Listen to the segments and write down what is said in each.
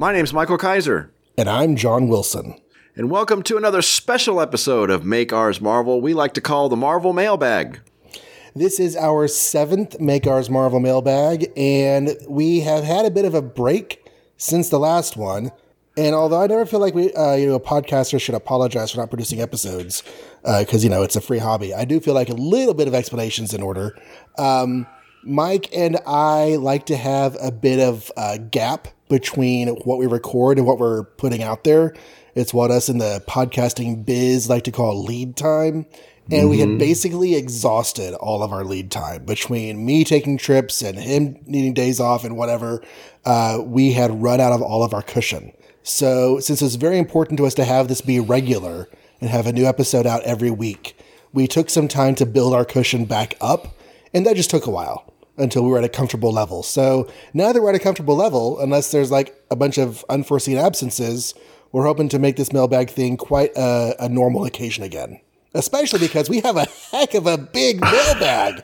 My name's Michael Kaiser, And I'm John Wilson. and welcome to another special episode of Make Ours Marvel. We like to call the Marvel Mailbag. This is our seventh Make Ours Marvel mailbag, and we have had a bit of a break since the last one. And although I never feel like we, uh, you know, a podcaster should apologize for not producing episodes, because you know it's a free hobby, I do feel like a little bit of explanations in order. Um, Mike and I like to have a bit of uh, gap between what we record and what we're putting out there. It's what us in the podcasting biz like to call lead time. And we had basically exhausted all of our lead time between me taking trips and him needing days off and whatever. Uh, we had run out of all of our cushion. So, since it's very important to us to have this be regular and have a new episode out every week, we took some time to build our cushion back up. And that just took a while until we were at a comfortable level. So now that we're at a comfortable level, unless there's like a bunch of unforeseen absences, we're hoping to make this mailbag thing quite a, a normal occasion again. Especially because we have a heck of a big mailbag.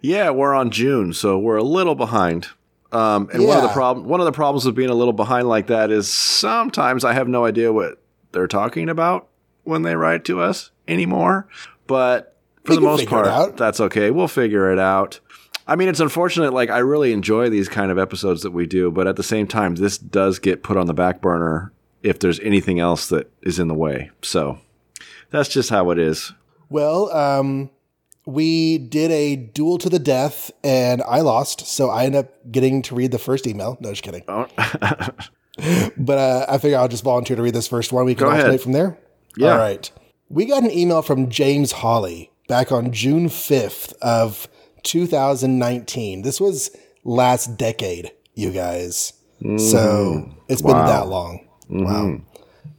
Yeah, we're on June, so we're a little behind. Um, and one of the problem one of the problems of being a little behind like that is sometimes I have no idea what they're talking about when they write to us anymore. But for We the most part, that's okay. We'll figure it out. I mean, it's unfortunate. Like, I really enjoy these kind of episodes that we do, but at the same time, this does get put on the back burner if there's anything else that is in the way. So that's just how it is. Well, um, we did a duel to the death and I lost. So I ended up getting to read the first email. No, just kidding. Oh, But uh, I figure I'll just volunteer to read this first one. We can alternate from there. Yeah. All right. We got an email from James Hawley back on June 5th of 2019. This was last decade, you guys. Mm-hmm. So it's been that long. Mm-hmm. Wow.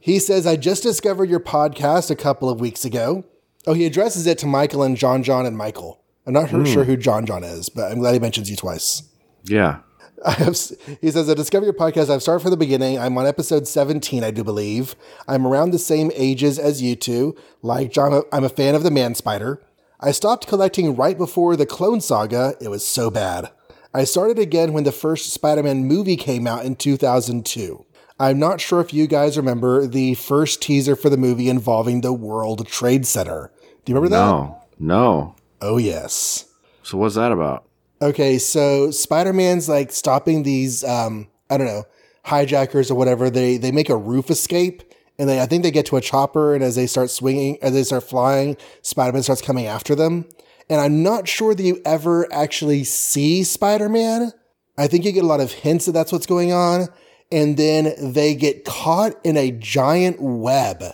He says, I just discovered your podcast a couple of weeks ago. Oh, he addresses it to Michael and John John and Michael. I'm not sure hmm. who John John is, but I'm glad he mentions you twice. yeah. I have, he says, I discovered your podcast. I've started from the beginning. I'm on episode 17, I do believe. I'm around the same ages as you two. Like John, I'm a fan of the Man Spider. I stopped collecting right before the Clone Saga. It was so bad. I started again when the first Spider Man movie came out in 2002. I'm not sure if you guys remember the first teaser for the movie involving the World Trade Center. Do you remember that? No. No. Oh, yes. So what's that about? Okay, so Spider Man's like stopping these, um, I don't know, hijackers or whatever. They they make a roof escape, and they I think they get to a chopper, and as they start swinging, as they start flying, Spider Man starts coming after them. And I'm not sure that you ever actually see Spider Man. I think you get a lot of hints that that's what's going on, and then they get caught in a giant web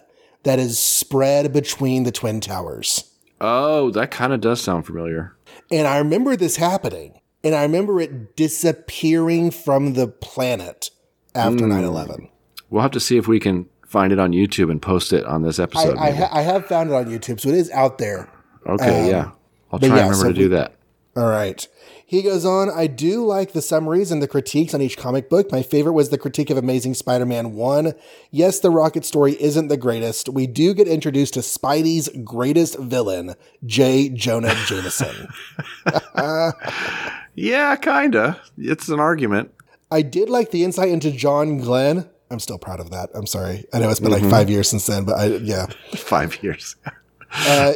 that is spread between the twin towers. Oh, that kind of does sound familiar. And I remember this happening. And I remember it disappearing from the planet after hmm. 9 11. We'll have to see if we can find it on YouTube and post it on this episode. I, maybe. ha- I have found it on YouTube, so it is out there. okay, um, yeah. I'll try yeah, and remember so to do that. All right. He goes on, I do like the summaries and the critiques on each comic book. My favorite was the critique of Amazing Spider Man 1. Yes, the Rocket story isn't the greatest. We do get introduced to Spidey's greatest villain, J. Jonah Jameson. Yeah, kinda. It's an argument. I did like the insight into John Glenn. I'm still proud of that. I'm sorry. I know it's been like mm-hmm. five years since then, but I, yeah. Five years. Uh,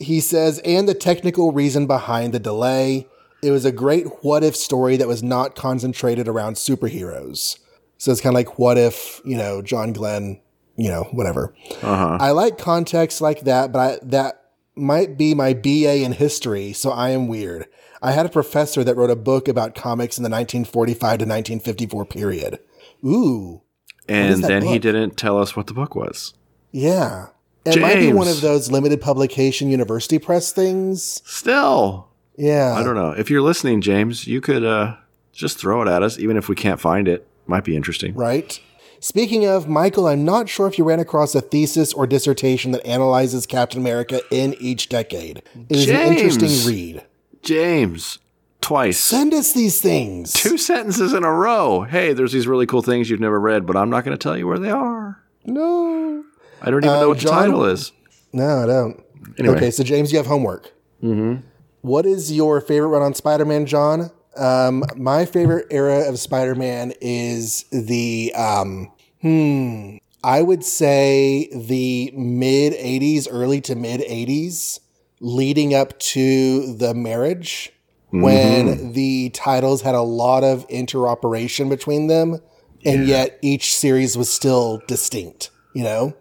he says, and the technical reason behind the delay. It was a great what if story that was not concentrated around superheroes. So it's kind of like, what if, you know, John Glenn, you know, whatever. Uh-huh. I like context like that, but I, that might be my BA in history, so I am weird. I had a professor that wrote a book about comics in the 1945 to 1954 period. Ooh, and then he didn't tell us what the book was. yeah. It might be one of those limited publication university press things. Still, Yeah. I don't know. If you're listening, James, you could uh, just throw it at us, even if we can't find it. Might be interesting. right? Speaking of, Michael, I'm not sure if you ran across a thesis or dissertation that analyzes Captain America in each decade. It is an interesting read. James, twice. Send us these things. Two sentences in a row. Hey, there's these really cool things you've never read, but I'm not going to tell you where they are. No. I don't even Uh, know what the title is. No, I don't. Anyway. Okay, so James, you have homework. Mm-hmm. is your favorite run on Spider Man, John? Um, my favorite era of Spider-Man is the um, hmm. I would say the mid '80s, early to mid '80s, leading up to the marriage, when the titles had a lot of interoperation between them, and yet each series was still distinct. You know.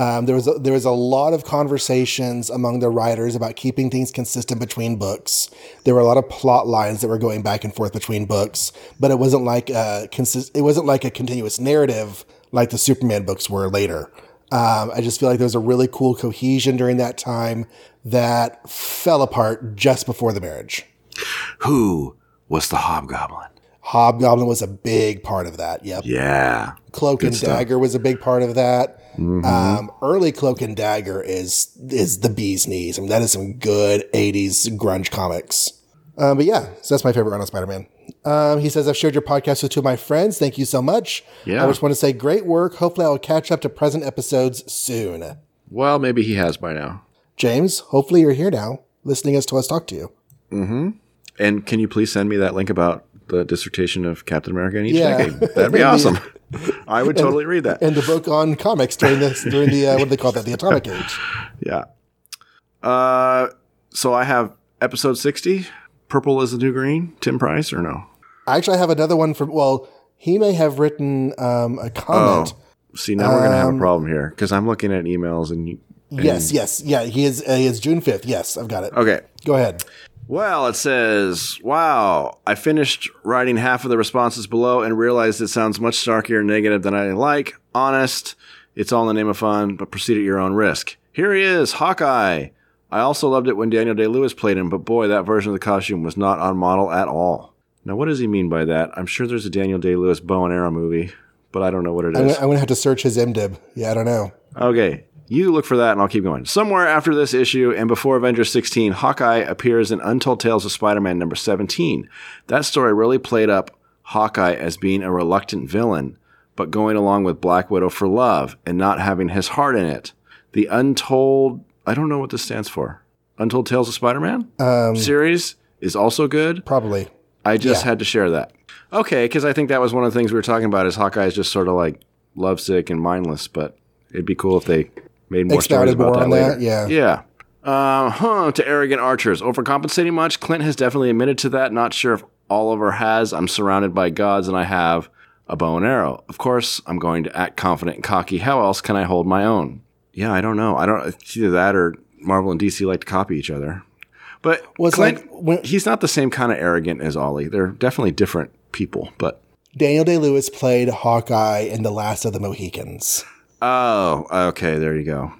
Um, there was a, there was a lot of conversations among the writers about keeping things consistent between books. There were a lot of plot lines that were going back and forth between books, but it wasn't like a consist. It wasn't like a continuous narrative like the Superman books were later. Um, I just feel like there was a really cool cohesion during that time that fell apart just before the marriage. Who was the Hobgoblin? Hobgoblin was a big part of that. Yep. Yeah. Cloak and stuff. Dagger was a big part of that. Um, early Cloak and Dagger is is the bee's knees. I mean, that is some good '80s grunge comics. Um, but yeah, so that's my favorite run on Spider-Man. Um, he says, "I've shared your podcast with two of my friends. Thank you so much. Yeah. I just want to say, great work. Hopefully, I will catch up to present episodes soon. Well, maybe he has by now. James, hopefully, you're here now, listening as to us talk to you. And can you please send me that link about the dissertation of Captain America in each Yeah. decade? That'd be awesome. I would totally read that. And the book on comics during this during the uh, what do they call that? The Atomic Age. Yeah. Uh, so I have episode 60. Purple is the new green. Tim Price or no? I actually, I have another one from. Well, he may have written um, a comment. Oh. See, now we're going to Um, have a problem here because I'm looking at emails and you. Yes, yes, yeah. He is. Uh, he is June fifth. Yes, I've got it. Okay. Go ahead. Well, it says, wow, I finished writing half of the responses below and realized it sounds much snarkier and negative than I like. Honest, it's all in the name of fun, but proceed at your own risk. Here he is, Hawkeye. I also loved it when Daniel Day Lewis played him, but boy, that version of the costume was not on model at all. Now, what does he mean by that? I'm sure there's a Daniel Day Lewis bow and arrow movie, but I don't know what it is. I'm I'm gonna have to search his IMDb. Yeah, I don't know. Okay, you look for that and I'll keep going. Somewhere after this issue and before Avengers 16, Hawkeye appears in Untold Tales of Spider Man number 17. That story really played up Hawkeye as being a reluctant villain, but going along with Black Widow for love and not having his heart in it. The Untold, I don't know what this stands for. Untold Tales of Spider Man um, series is also good. Probably. I just Yeah. had to share that. Okay, because I think that was one of the things we were talking about is Hawkeye is just sort of like lovesick and mindless, but it'd be cool if they made more stories Expounded about more that on later. that. Yeah. Yeah. Uh, huh, to arrogant archers. Overcompensating much? Clint has definitely admitted to that. Not sure if Oliver has. I'm surrounded by gods and I have a bow and arrow. Of course, I'm going to act confident and cocky. How else can I hold my own? Yeah, I don't know. I don't. It's either that or Marvel and DC like to copy each other. But Well, it's Clint, like when- he's not the same kind of arrogant as Ollie. They're definitely different people. But Daniel Day Lewis played Hawkeye in The Last of the Mohicans. Oh, okay, there you go.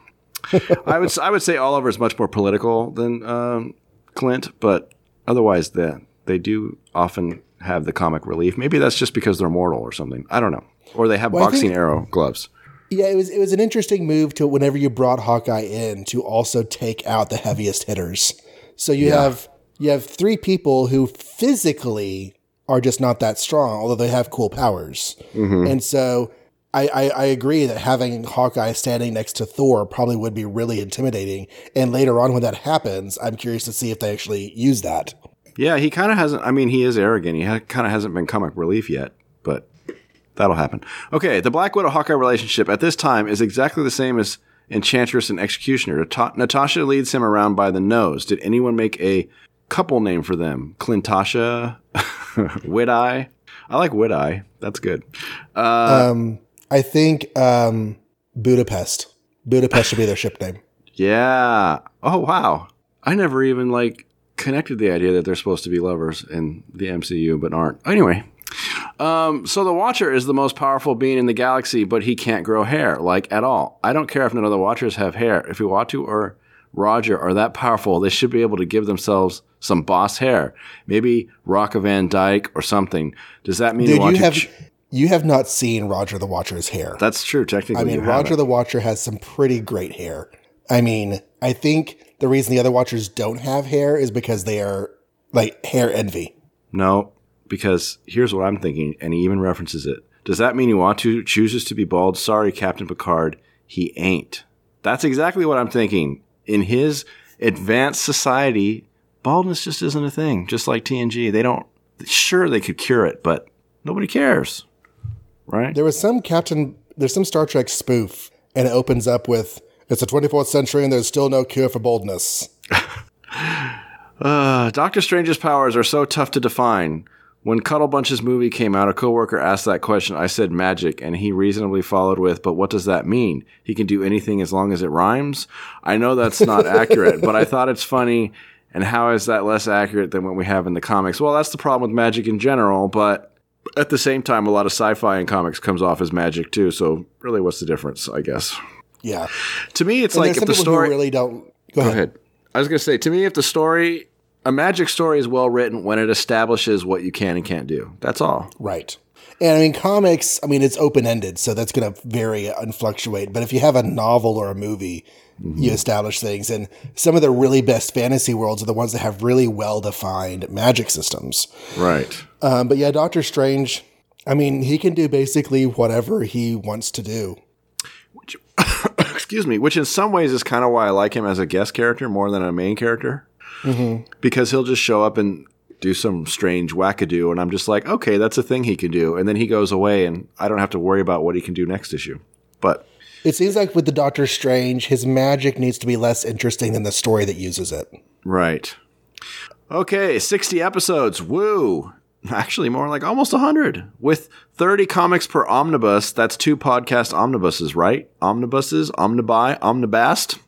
I would I would say Oliver is much more political than um, Clint, but otherwise, the they do often have the comic relief. Maybe that's just because they're mortal or something. I don't know. Or they have Well, boxing think- arrow gloves. Yeah, it was it was an interesting move to whenever you brought Hawkeye in to also take out the heaviest hitters. So you have you have three people who physically are just not that strong, although they have cool powers. And so I, I, I agree that having Hawkeye standing next to Thor probably would be really intimidating. And later on, when that happens, I'm curious to see if they actually use that. Yeah, he kind of hasn't. I mean, he is arrogant. He ha- kind of hasn't been comic relief yet, but that'll happen. Okay, the Black Widow Hawkeye relationship at this time is exactly the same as Enchantress and Executioner. Nata- Natasha leads him around by the nose. Did anyone make a couple name for them? Clintasha, Wid-Eye. I like Wid-Eye. That's good. um, I think um, Budapest. Budapest should be their ship name. Yeah. Oh wow. I never even like connected the idea that they're supposed to be lovers in the MCU, but aren't. Anyway. Um, so the Watcher is the most powerful being in the galaxy, but he can't grow hair, like at all. I don't care if none of the Watchers have hair. If Uatu or Roger are that powerful, they should be able to give themselves some boss hair. Maybe Rock Van Dyke or something. Does that mean Dude, you Uatu have ch- you have not seen Roger the Watcher's hair. That's true. Technically, I mean, Roger haven't. the Watcher has some pretty great hair. I mean, I think the reason the other Watchers don't have hair is because they are like hair envy. No, because here's what I'm thinking, and he even references it. Does that mean Uatu chooses to be bald? Sorry, Captain Picard, he ain't. That's exactly what I'm thinking. In his advanced society, baldness just isn't a thing. Just like TNG, they don't sure they could cure it, but nobody cares, right? There was some Captain, there's some Star Trek spoof, and it opens up with, it's the 24th century and there's still no cure for boldness. Uh, Doctor Strange's powers are so tough to define. When Cuddlebunch's movie came out, a coworker asked that question. I said magic, and he reasonably followed with, "But what does that mean? He can do anything as long as it rhymes." I know that's not accurate, but I thought it's funny. And how is that less accurate than what we have in the comics? Well, that's the problem with magic in general, but at the same time, a lot of sci-fi in comics comes off as magic too. So, really, what's the difference? I guess. Yeah. To me, it's And like if the story. really don't. Go, Go ahead. ahead. I was going to say, to me, if the story, a magic story is well written when it establishes what you can and can't do. That's all. Right. And I mean, comics, I mean, it's open ended, so that's going to vary and fluctuate. But if you have a novel or a movie, you establish things. And some of the really best fantasy worlds are the ones that have really well defined magic systems. Right. Um, but yeah, Doctor Strange, I mean, he can do basically whatever he wants to do. Excuse me. Which in some ways is kind of why I like him as a guest character more than a main character. Because he'll just show up and do some strange wackadoo, and I'm just like, okay, that's a thing he can do. And then he goes away, and I don't have to worry about what he can do next issue. But It seems like with the Doctor Strange, his magic needs to be less interesting than the story that uses it. Right. Okay, 60 episodes. Woo. Actually, more like almost 100. With 30 comics per omnibus, that's two podcast omnibuses, right? Omnibuses, omnibi, omnibast.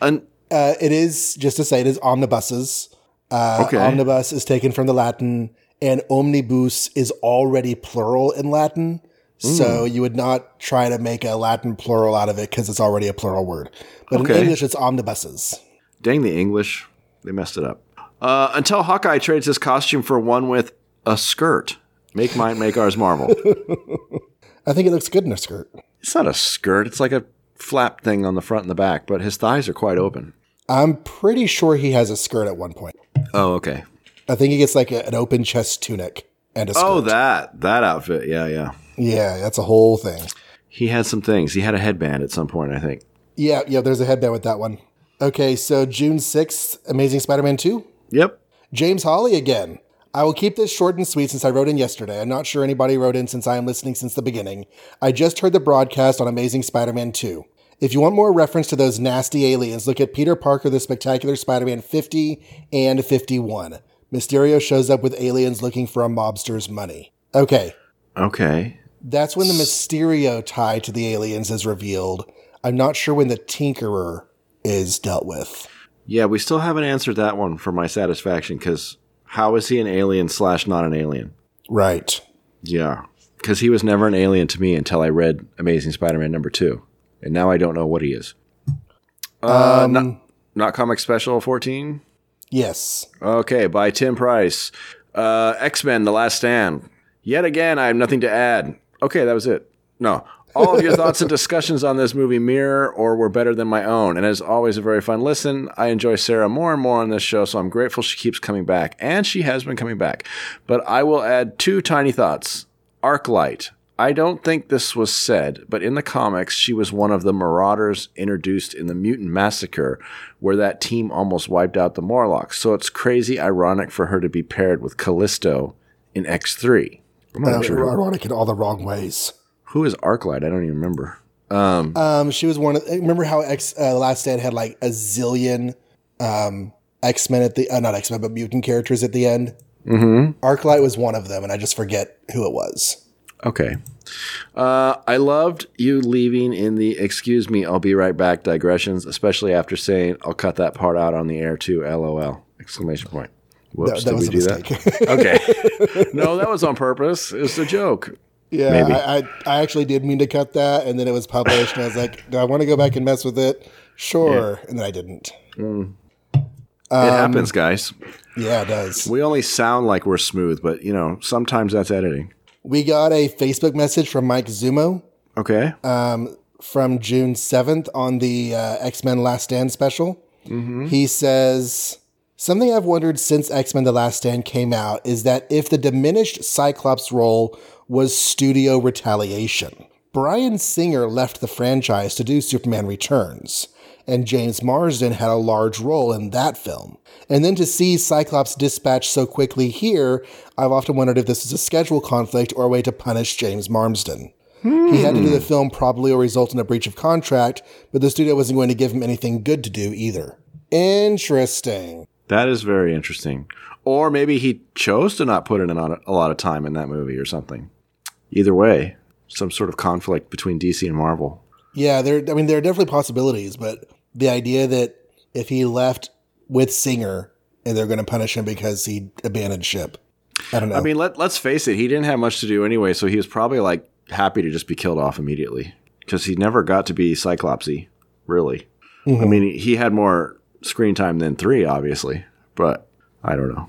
And Uh, it is, just to say, it is omnibuses. Uh, Okay. Omnibus is taken from the Latin, and omnibus is already plural in Latin. So Hmm. you would not try to make a Latin plural out of it because it's already a plural word. But Okay. in English, it's omnibuses. dang the English, they messed it up. Uh, until Hawkeye trades his costume for one with a skirt. Make mine, make ours Marvel. I think it looks good in a skirt. it's not a skirt, it's like a flap thing on the front and the back, but his thighs are quite open. I'm pretty sure he has a skirt at one point. Oh, okay. I think he gets like a, an open chest tunic and a skirt. Oh, that that outfit. Yeah, yeah. Yeah, that's a whole thing. He had some things. He had a headband at some point, I think. Yeah, yeah, there's a headband with that one. Okay, so June 6th, Amazing Spider Man 2. Yep. James Hawley again. I will keep this short and sweet since I wrote in yesterday. I'm not sure anybody wrote in since I am listening since the beginning. I just heard the broadcast on Amazing Spider Man 2. If you want more reference to those nasty aliens, look at Peter Parker, the Spectacular Spider Man 50 and 51. Mysterio shows up with aliens looking for a mobster's money. Okay, Okay. That's when the Mysterio tie to the aliens is revealed. I'm not sure when the Tinkerer is dealt with. Yeah, we still haven't answered that one for my satisfaction because how is he an alien slash not an alien? Right. Yeah. Because he was never an alien to me until I read Amazing Spider Man number two. And now I don't know what he is. Uh, not, not Comic Special 14? Yes. Okay, by Tim Price. Uh, X Men: The Last Stand. Yet again, I have nothing to add. Okay, that was it. No. All of your thoughts and discussions on this movie mirror or were better than my own. And as always, a very fun listen. I enjoy Sarah more and more on this show, so I'm grateful she keeps coming back. And she has been coming back. But I will add two tiny thoughts. Arclight. I don't think this was said, but in the comics, she was one of the Marauders introduced in the Mutant Massacre, where that team almost wiped out the Morlocks. So it's crazy ironic for her to be paired with Callisto in X3. I'm not sure ironic in all the wrong ways. who is Arclight. I don't even remember. Um, she was one of. Remember how X uh, Last Stand had like a zillion um, X Men at the uh, not X Men but mutant characters at the end. Mm-hmm. Arclight was one of them, and I just forget who it was. Okay. Uh, I loved you leaving in the excuse me, I'll be right back digressions, especially after saying I'll cut that part out on the air too. LOL. Exclamation point. Whoops, That, that did was we a do mistake. that? Okay. no, that was on purpose. It's a joke. yeah, I, I I actually did mean to cut that, and then it was published, and I was like, do I want to go back and mess with it? Sure, and then I didn't. it happens, guys. Yeah, it does. We only sound like we're smooth, but you know, sometimes that's editing. We got a Facebook message from Mike Zumo Okay. Um, from June 7th on the uh, X Men Last Stand special. He says, Something I've wondered since X Men The Last Stand came out is that if the diminished Cyclops role was studio retaliation, Bryan Singer left the franchise to do Superman Returns. and James Marsden had a large role in that film. And then to see Cyclops dispatched so quickly here, I've often wondered if this is a schedule conflict or a way to punish James Marsden. He had to do the film probably will result in a breach of contract, but the studio wasn't going to give him anything good to do either. Interesting. That is very interesting. Or maybe he chose to not put in a lot of time in that movie or something. Either way, some sort of conflict between DC and Marvel. Yeah, there. I mean, there are definitely possibilities, but the idea that if he left with Singer and they're going to punish him because he abandoned ship, I don't know. I mean, let let's face it, he didn't have much to do anyway, so he was probably like happy to just be killed off immediately because he never got to be Cyclopsy, really. I mm-hmm. mean, he had more screen time than three, obviously, but I don't know.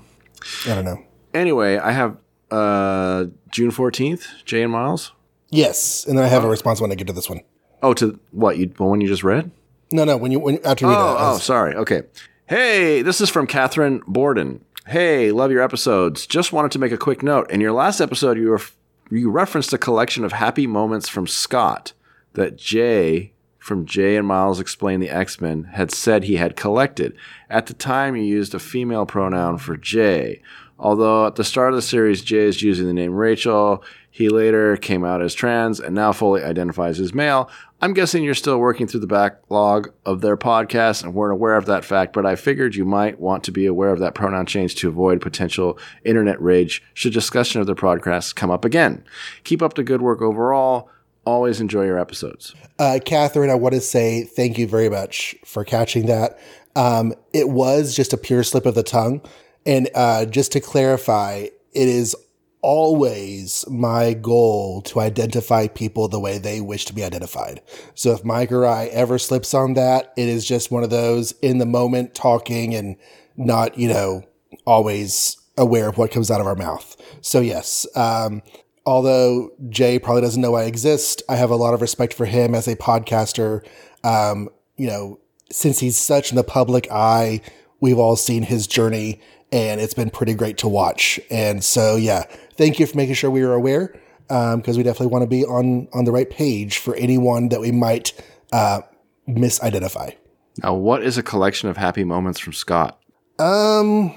I don't know. Anyway, I have uh, June fourteenth, Jay and Miles. Yes, and then I have a response when I get to this one. Oh, to what you the one you just read? No, no. When you when after you read Oh, that, oh, sorry. Okay. Hey, this is from Catherine Borden. Hey, love your episodes. Just wanted to make a quick note. In your last episode, you ref- you referenced a collection of happy moments from Scott that Jay from Jay and Miles Explain the X Men had said he had collected. At the time, he used a female pronoun for Jay. Although at the start of the series, Jay is using the name Rachel, he later came out as trans and now fully identifies as male. I'm guessing you're still working through the backlog of their podcast and weren't aware of that fact, but I figured you might want to be aware of that pronoun change to avoid potential internet rage should discussion of their podcast come up again. Keep up the good work overall. Always enjoy your episodes. Uh, Catherine, I want to say thank you very much for catching that. Um, it was just a pure slip of the tongue. And uh, just to clarify, it is always my goal to identify people the way they wish to be identified. So if Mike or I ever slips on that, it is just one of those in the moment talking and not, you know, always aware of what comes out of our mouth. So yes, um, although Jay probably doesn't know I exist, I have a lot of respect for him as a podcaster. Um, you know, since he's such in the public eye, we've all seen his journey and it's been pretty great to watch. And so, yeah, thank you for making sure we were aware because we definitely want to be on, on the right page for anyone that we might uh, misidentify. Now, what is a collection of happy moments from Scott? Um,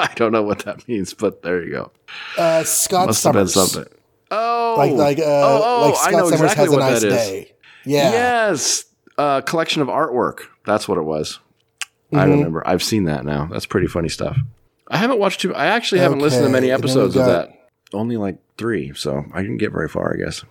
I don't know what that means, but there you go. uh, Scott Must have been Summers. something. Oh, Like, like, uh, oh, oh, like I Scott know Summers exactly has a nice that is. day. Yeah. Yes, a collection of artwork. That's what it was. I Mm-hmm. remember. I've seen that now. That's pretty funny stuff. I haven't watched too. I actually haven't listened to many and then we episodes of that. Only like three, so I didn't get very far. I guess.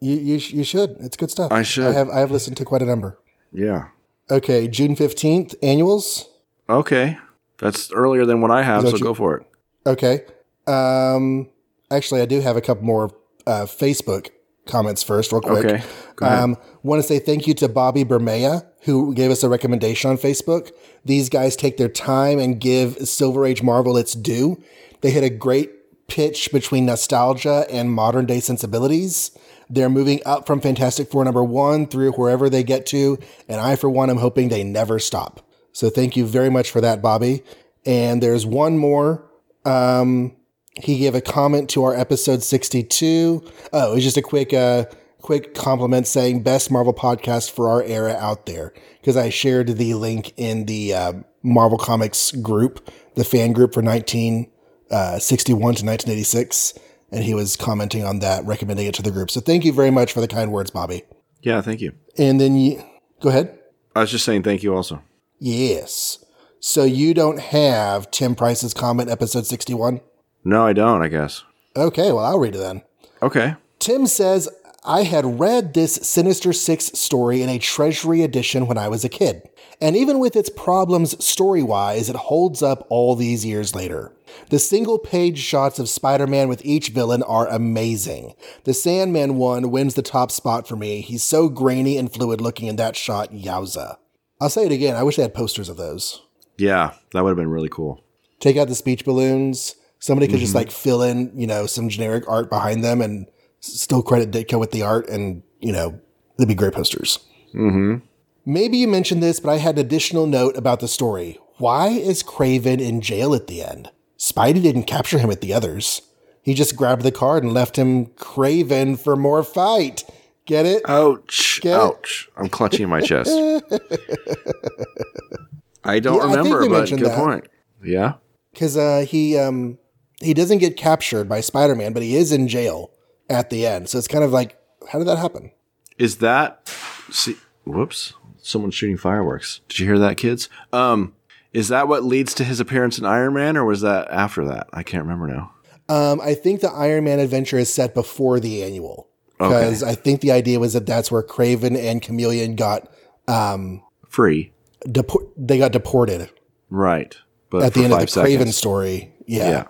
You, you, sh- you should. It's good stuff. I should. I have, I have listened to quite a number. Yeah. Okay. June 15th, annuals. Okay, that's earlier than what I have, so you- go for it. Okay. Um, actually, I do have a couple more uh, Facebook comments first, real quick. Okay. Um, want to say thank you to Bobby Bermea, who gave us a recommendation on Facebook. These guys take their time and give Silver Age Marvel its due. They hit a great pitch between nostalgia and modern day sensibilities. They're moving up from Fantastic Four number one through wherever they get to, and I, for one, am hoping they never stop. So thank you very much for that, Bobby. And there's one more. Um, he gave a comment to our episode 62. Oh, it was just a quick, uh, quick compliment saying best Marvel podcast for our era out there. Cause I shared the link in the, uh, Marvel Comics group, the fan group for 1961 to 1986. And he was commenting on that, recommending it to the group. So thank you very much for the kind words, Bobby. Yeah, thank you. And then you, go ahead. I was just saying thank you also. Yes. So you don't have Tim Price's comment episode 61? No, I don't. I guess. Okay, well, I'll read it then. Okay. Tim says, I had read this Sinister Six story in a Treasury edition when I was a kid. And even with its problems story wise, it holds up all these years later. The single page shots of Spider Man with each villain are amazing. The Sandman one wins the top spot for me. He's so grainy and fluid looking in that shot, yowza. I'll say it again, I wish they had posters of those. Yeah, that would have been really cool. Take out the speech balloons. Somebody could just like fill in, you know, some generic art behind them and still credit Ditko with the art and, you know, they'd be great posters. Mm-hmm. Maybe you mentioned this, but I had an additional note about the story. Why is Kraven in jail at the end? Spidey didn't capture him at the others. He just grabbed the card and left him Craven for more fight. Get it? Ouch. Ouch! Okay. Ouch! I'm clutching my chest. I don't Yeah, I remember, we but good that. point. Yeah. because uh, he um, he doesn't get captured by Spider Man, but he is in jail at the end. So it's kind of like, how did that happen? Is that? See, whoops! Someone's shooting fireworks. Did you hear that, kids? Um, is that what leads to his appearance in Iron Man, or was that after that? I can't remember now. Um, I think the Iron Man adventure is set before the annual because I think the idea was that that's where Kraven and Chameleon got um, Free, depor- they got deported right? But at the end of the five Kraven story. Yeah. Yeah.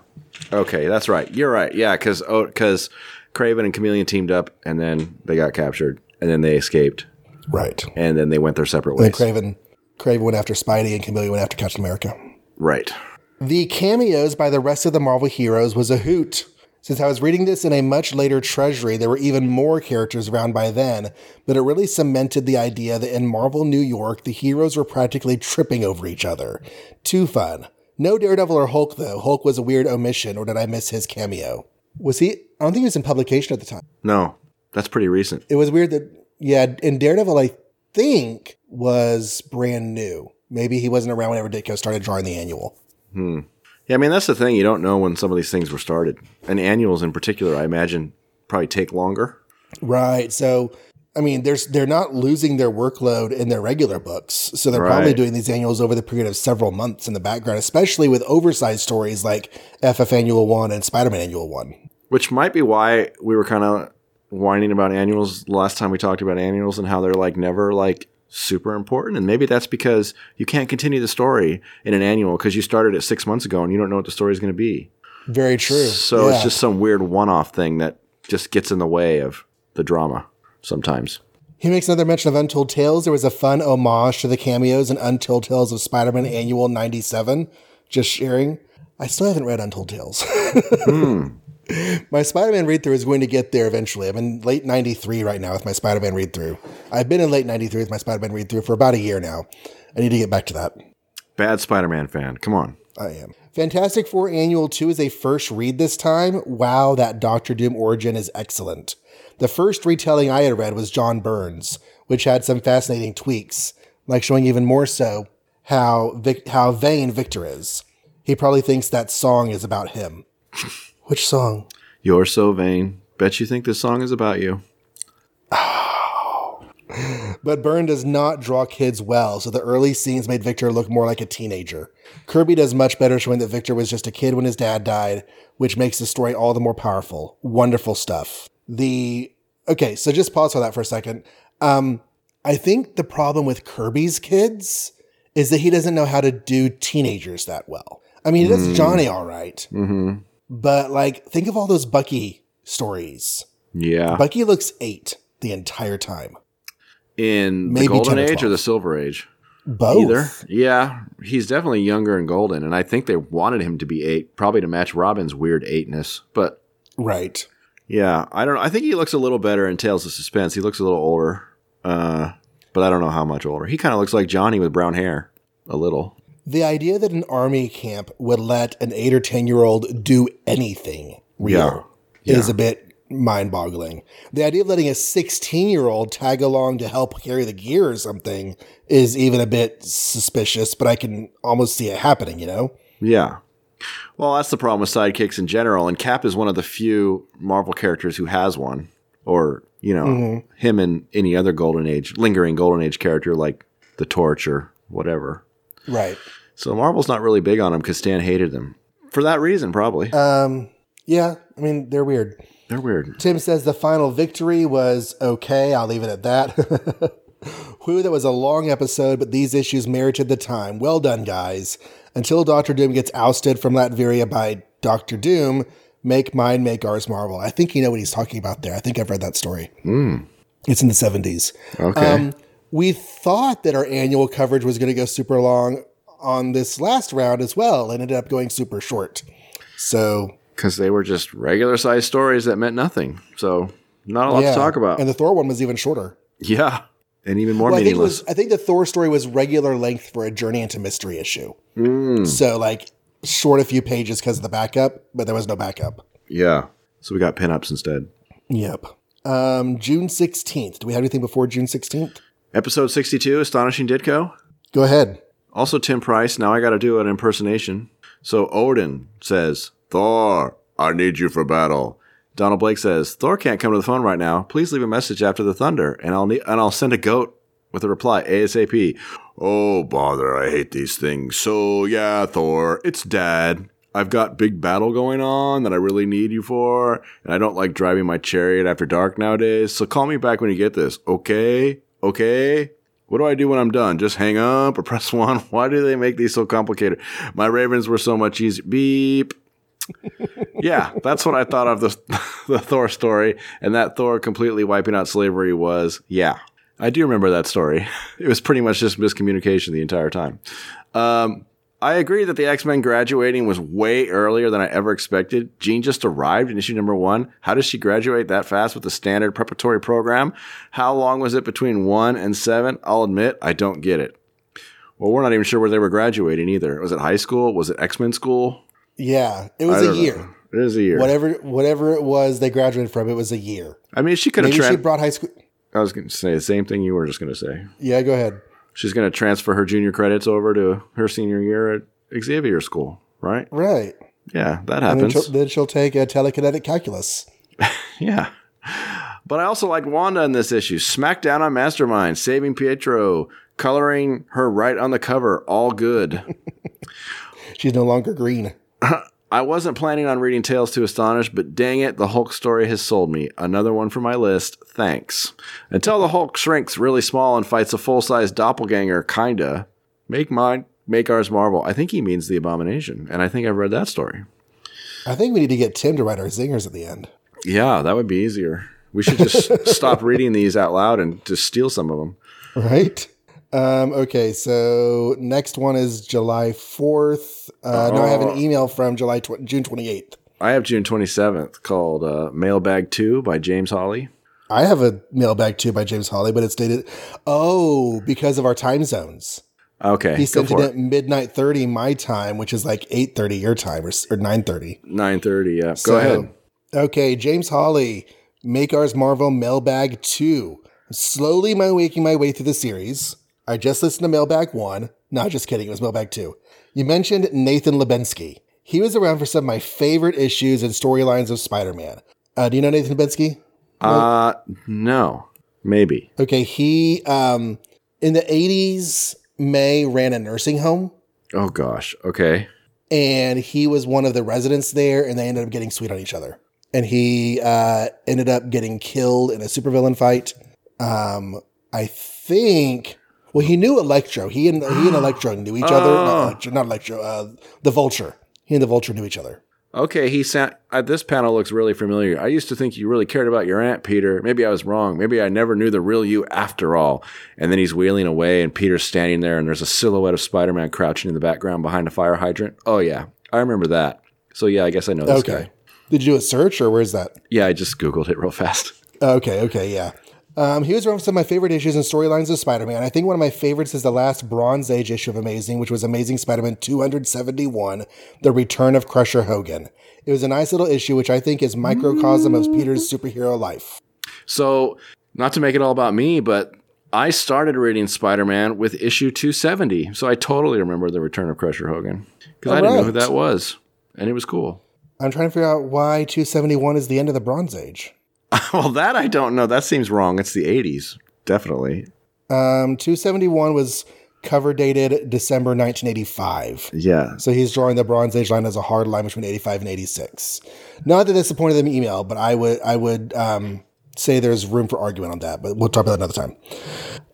Okay, that's right. You're right. Yeah, because because Kraven and Chameleon teamed up, and then they got captured, and then they escaped, right. and then they went their separate And ways. Kraven, Kraven went after Spidey, and Chameleon went after Captain America. right. The cameos by the rest of the Marvel heroes was a hoot. Since I was reading this in a much later treasury, there were even more characters around by then, but it really cemented the idea that in Marvel New York, the heroes were practically tripping over each other. Too fun. No Daredevil or Hulk, though. Hulk was a weird omission, or did I miss his cameo? Was he? I don't think he was in publication at the time. No, that's pretty recent. It was weird that, yeah, and Daredevil, I think, was brand new. Maybe he wasn't around whenever Ditko started drawing the annual. Hmm. Yeah, I mean that's the thing. You don't know when some of these things were started, and annuals in particular, I imagine, probably take longer. Right. So, I mean, there's they're not losing their workload in their regular books, so they're probably doing these annuals over the period of several months in the background, especially with oversized stories like FF Annual One and Spider Man Annual One. Which might be why we were kind of whining about annuals the last time we talked about annuals and how they're like never like super important. And maybe that's because you can't continue the story in an annual because you started it six months ago and you don't know what the story is going to be. Very true. So Yeah. it's just some weird one-off thing that just gets in the way of the drama sometimes. He makes another mention of Untold Tales. There was a fun homage to the cameos in Untold Tales of Spider Man Annual '97. Just sharing. I still haven't read Untold Tales. Hmm. My Spider Man read through is going to get there eventually. I'm in late 93 right now with my Spider Man read through. I've been in late 93 with my Spider Man read through for about a year now. I need to get back to that. Bad Spider-Man fan. Come on. I am. Fantastic Four Annual 2 is a first read this time. Wow, that Doctor Doom origin is excellent. The first retelling I had read was John Byrne's, which had some fascinating tweaks, like showing even more so how Vic- how vain Victor is. He probably thinks that song is about him. Which song? You're so vain. Bet you think this song is about you. But Byrne does not draw kids well, so the early scenes made Victor look more like a teenager. Kirby does much better showing that Victor was just a kid when his dad died, which makes the story all the more powerful. Wonderful stuff. The okay, so just pause for that for a second. Um, I think the problem with Kirby's kids is that he doesn't know how to do teenagers that well. I mean, he does Johnny all right, Mm-hmm. But like, think of all those Bucky stories. Yeah. Bucky looks eight the entire time. in Maybe the Golden or Age or the Silver Age? Both. Either. Yeah. He's definitely younger in Golden, and I think they wanted him to be eight, probably to match Robin's weird eightness. But Right. yeah, I don't know. I think he looks a little better in Tales of Suspense. He looks a little older. Uh, but I don't know how much older. He kind of looks like Johnny with brown hair. A little. The idea that an army camp would let an eight or 10 year old do anything real is a bit mind boggling. The idea of letting a 16 year old tag along to help carry the gear or something is even a bit suspicious, but I can almost see it happening, you know? Yeah. Well, that's the problem with sidekicks in general, and Cap is one of the few Marvel characters who has one, or you know, Mm-hmm. him and any other Golden Age, lingering Golden Age character like the Torch or whatever. Right. So Marvel's not really big on them because Stan hated them for that reason, probably. Um, yeah, I mean, they're weird. They're weird. Tim says the final victory was okay. I'll leave it at that. Whew, that was a long episode, but these issues merited the time. Well done, guys. Until Doctor Doom gets ousted from Latveria by Doctor Doom, make mine, make ours Marvel. I think you know what he's talking about there. I think I've read that story. It's in the 70s. Okay. Um, we thought that our annual coverage was going to go super long on this last round as well, and ended up going super short. So Because they were just regular sized stories that meant nothing. So not a lot yeah, to talk about. And the Thor one was even shorter. yeah. And even more Well, I think, meaningless. was, I think the Thor story was regular length for a Journey into Mystery issue. Hmm. So, like, short a few pages because of the backup, but there was no backup. yeah. So we got pinups instead. Yep. Um, June 16th. Do we have anything before June 16th? Episode 62, Astonishing Ditko. Go ahead. Also, Tim Price. Now I got to do an impersonation. So Odin says, Thor, I need you for battle. Donald Blake says, Thor can't come to the phone right now. Please leave a message after the thunder, and I'll ne- and I'll send a goat with a reply ASAP. Oh bother, I hate these things. So yeah, Thor, it's Dad. I've got big battle going on that I really need you for, and I don't like driving my chariot after dark nowadays. So call me back when you get this, okay? Okay? What do I do when I'm done? Just hang up or press one? Why do they make these so complicated? My ravens were so much easier. Beep. yeah, that's what I thought of the, the Thor story, and that Thor completely wiping out slavery was, yeah. I do remember that story. It was pretty much just miscommunication the entire time. Um, I agree that the X Men graduating was way earlier than I ever expected. Jean just arrived in issue number one. How does she graduate that fast with the standard preparatory program? How long was it between one and seven? I'll admit, I don't get it. Well, we're not even sure where they were graduating either. Was it high school? Was it X Men school? Yeah, it was a don't know. year. It is a year. Whatever, whatever it was they graduated from, it was a year. I mean, she could have. Maybe she brought high school. I was going to say the same thing you were just going to say. Yeah, go ahead. She's going to transfer her junior credits over to her senior year at Xavier School, right? Right. Yeah, that And then happens. she'll, then she'll take a telekinetic calculus. Yeah. But I also like Wanda in this issue. Smackdown on Mastermind, saving Pietro, coloring her right on the cover. All good. She's no longer green. I wasn't planning on reading Tales to Astonish, but dang it, the Hulk story has sold me. Another one for my list. Thanks. Until the Hulk shrinks really small and fights a full size doppelganger, kinda. Make mine, make ours Marvel. I think he means the Abomination, and I think I've read that story. I think we need to get Tim to write our zingers at the end. Yeah, that would be easier. We should just stop reading these out loud and just steal some of them. Right? Um, okay, so next one is July 4th. Uh, No, I have an email from July tw- June 28th. I have June 27th called uh, Mailbag 2 by James Hawley. I have a mailbag 2 by James Hawley, but it's dated. Oh, because of our time zones. Okay, He sent it for at midnight 30 my time, which is like 8.30 your time or, or 9.30. 9.30, yeah. Go So- ahead. Okay, James Hawley, Make Ours Marvel Mailbag 2. Slowly my waking my way through the series. I just listened to Mailbag 1. No, just kidding. It was Mailbag 2. You mentioned Nathan Lubensky. He was around for some of my favorite issues and storylines of Spider-Man. Uh, do you know Nathan Lubensky? Uh, no. Maybe. Okay, he, um, in the 80s, May ran a nursing home. Oh, gosh. Okay. and he was one of the residents there, and they ended up getting sweet on each other. And he uh, ended up getting killed in a supervillain fight. Um, I think. Well, he knew Electro. He and he and Electro knew each other. Not Electro. Not Electro. Uh, the Vulture. He and the Vulture knew each other. Okay, he sat. Uh, this panel looks really familiar. I used to think you really cared about your aunt, Peter. Maybe I was wrong. Maybe I never knew the real you after all. And then he's wheeling away, and Peter's standing there, and there's a silhouette of Spider Man crouching in the background behind a fire hydrant. Oh, yeah. I remember that. So, yeah, I guess I know this Okay. guy. Did you do a search or where's that? Yeah, I just Googled it real fast. Okay, okay, yeah. Um, he was around for some of my favorite issues and storylines of Spider Man. I think one of my favorites is the last Bronze Age issue of Amazing, which was Amazing Spider Man 271, The Return of Crusher Hogan. It was a nice little issue, which I think is microcosm of Peter's superhero life. So, not to make it all about me, but I started reading Spider Man with issue 270. So, I totally remember the return of Crusher Hogan because I didn't know who that was. And it was cool. I'm trying to figure out why 271 is the end of the Bronze Age. well, that I don't know. That seems wrong. It's the 80s. Definitely. Um, 271 was cover dated December 1985. Yeah. So he's drawing the Bronze Age line as a hard line between 85 and 86. Not that that's the point of the email, but I would I would um, say there's room for argument on that, but we'll talk about that another time.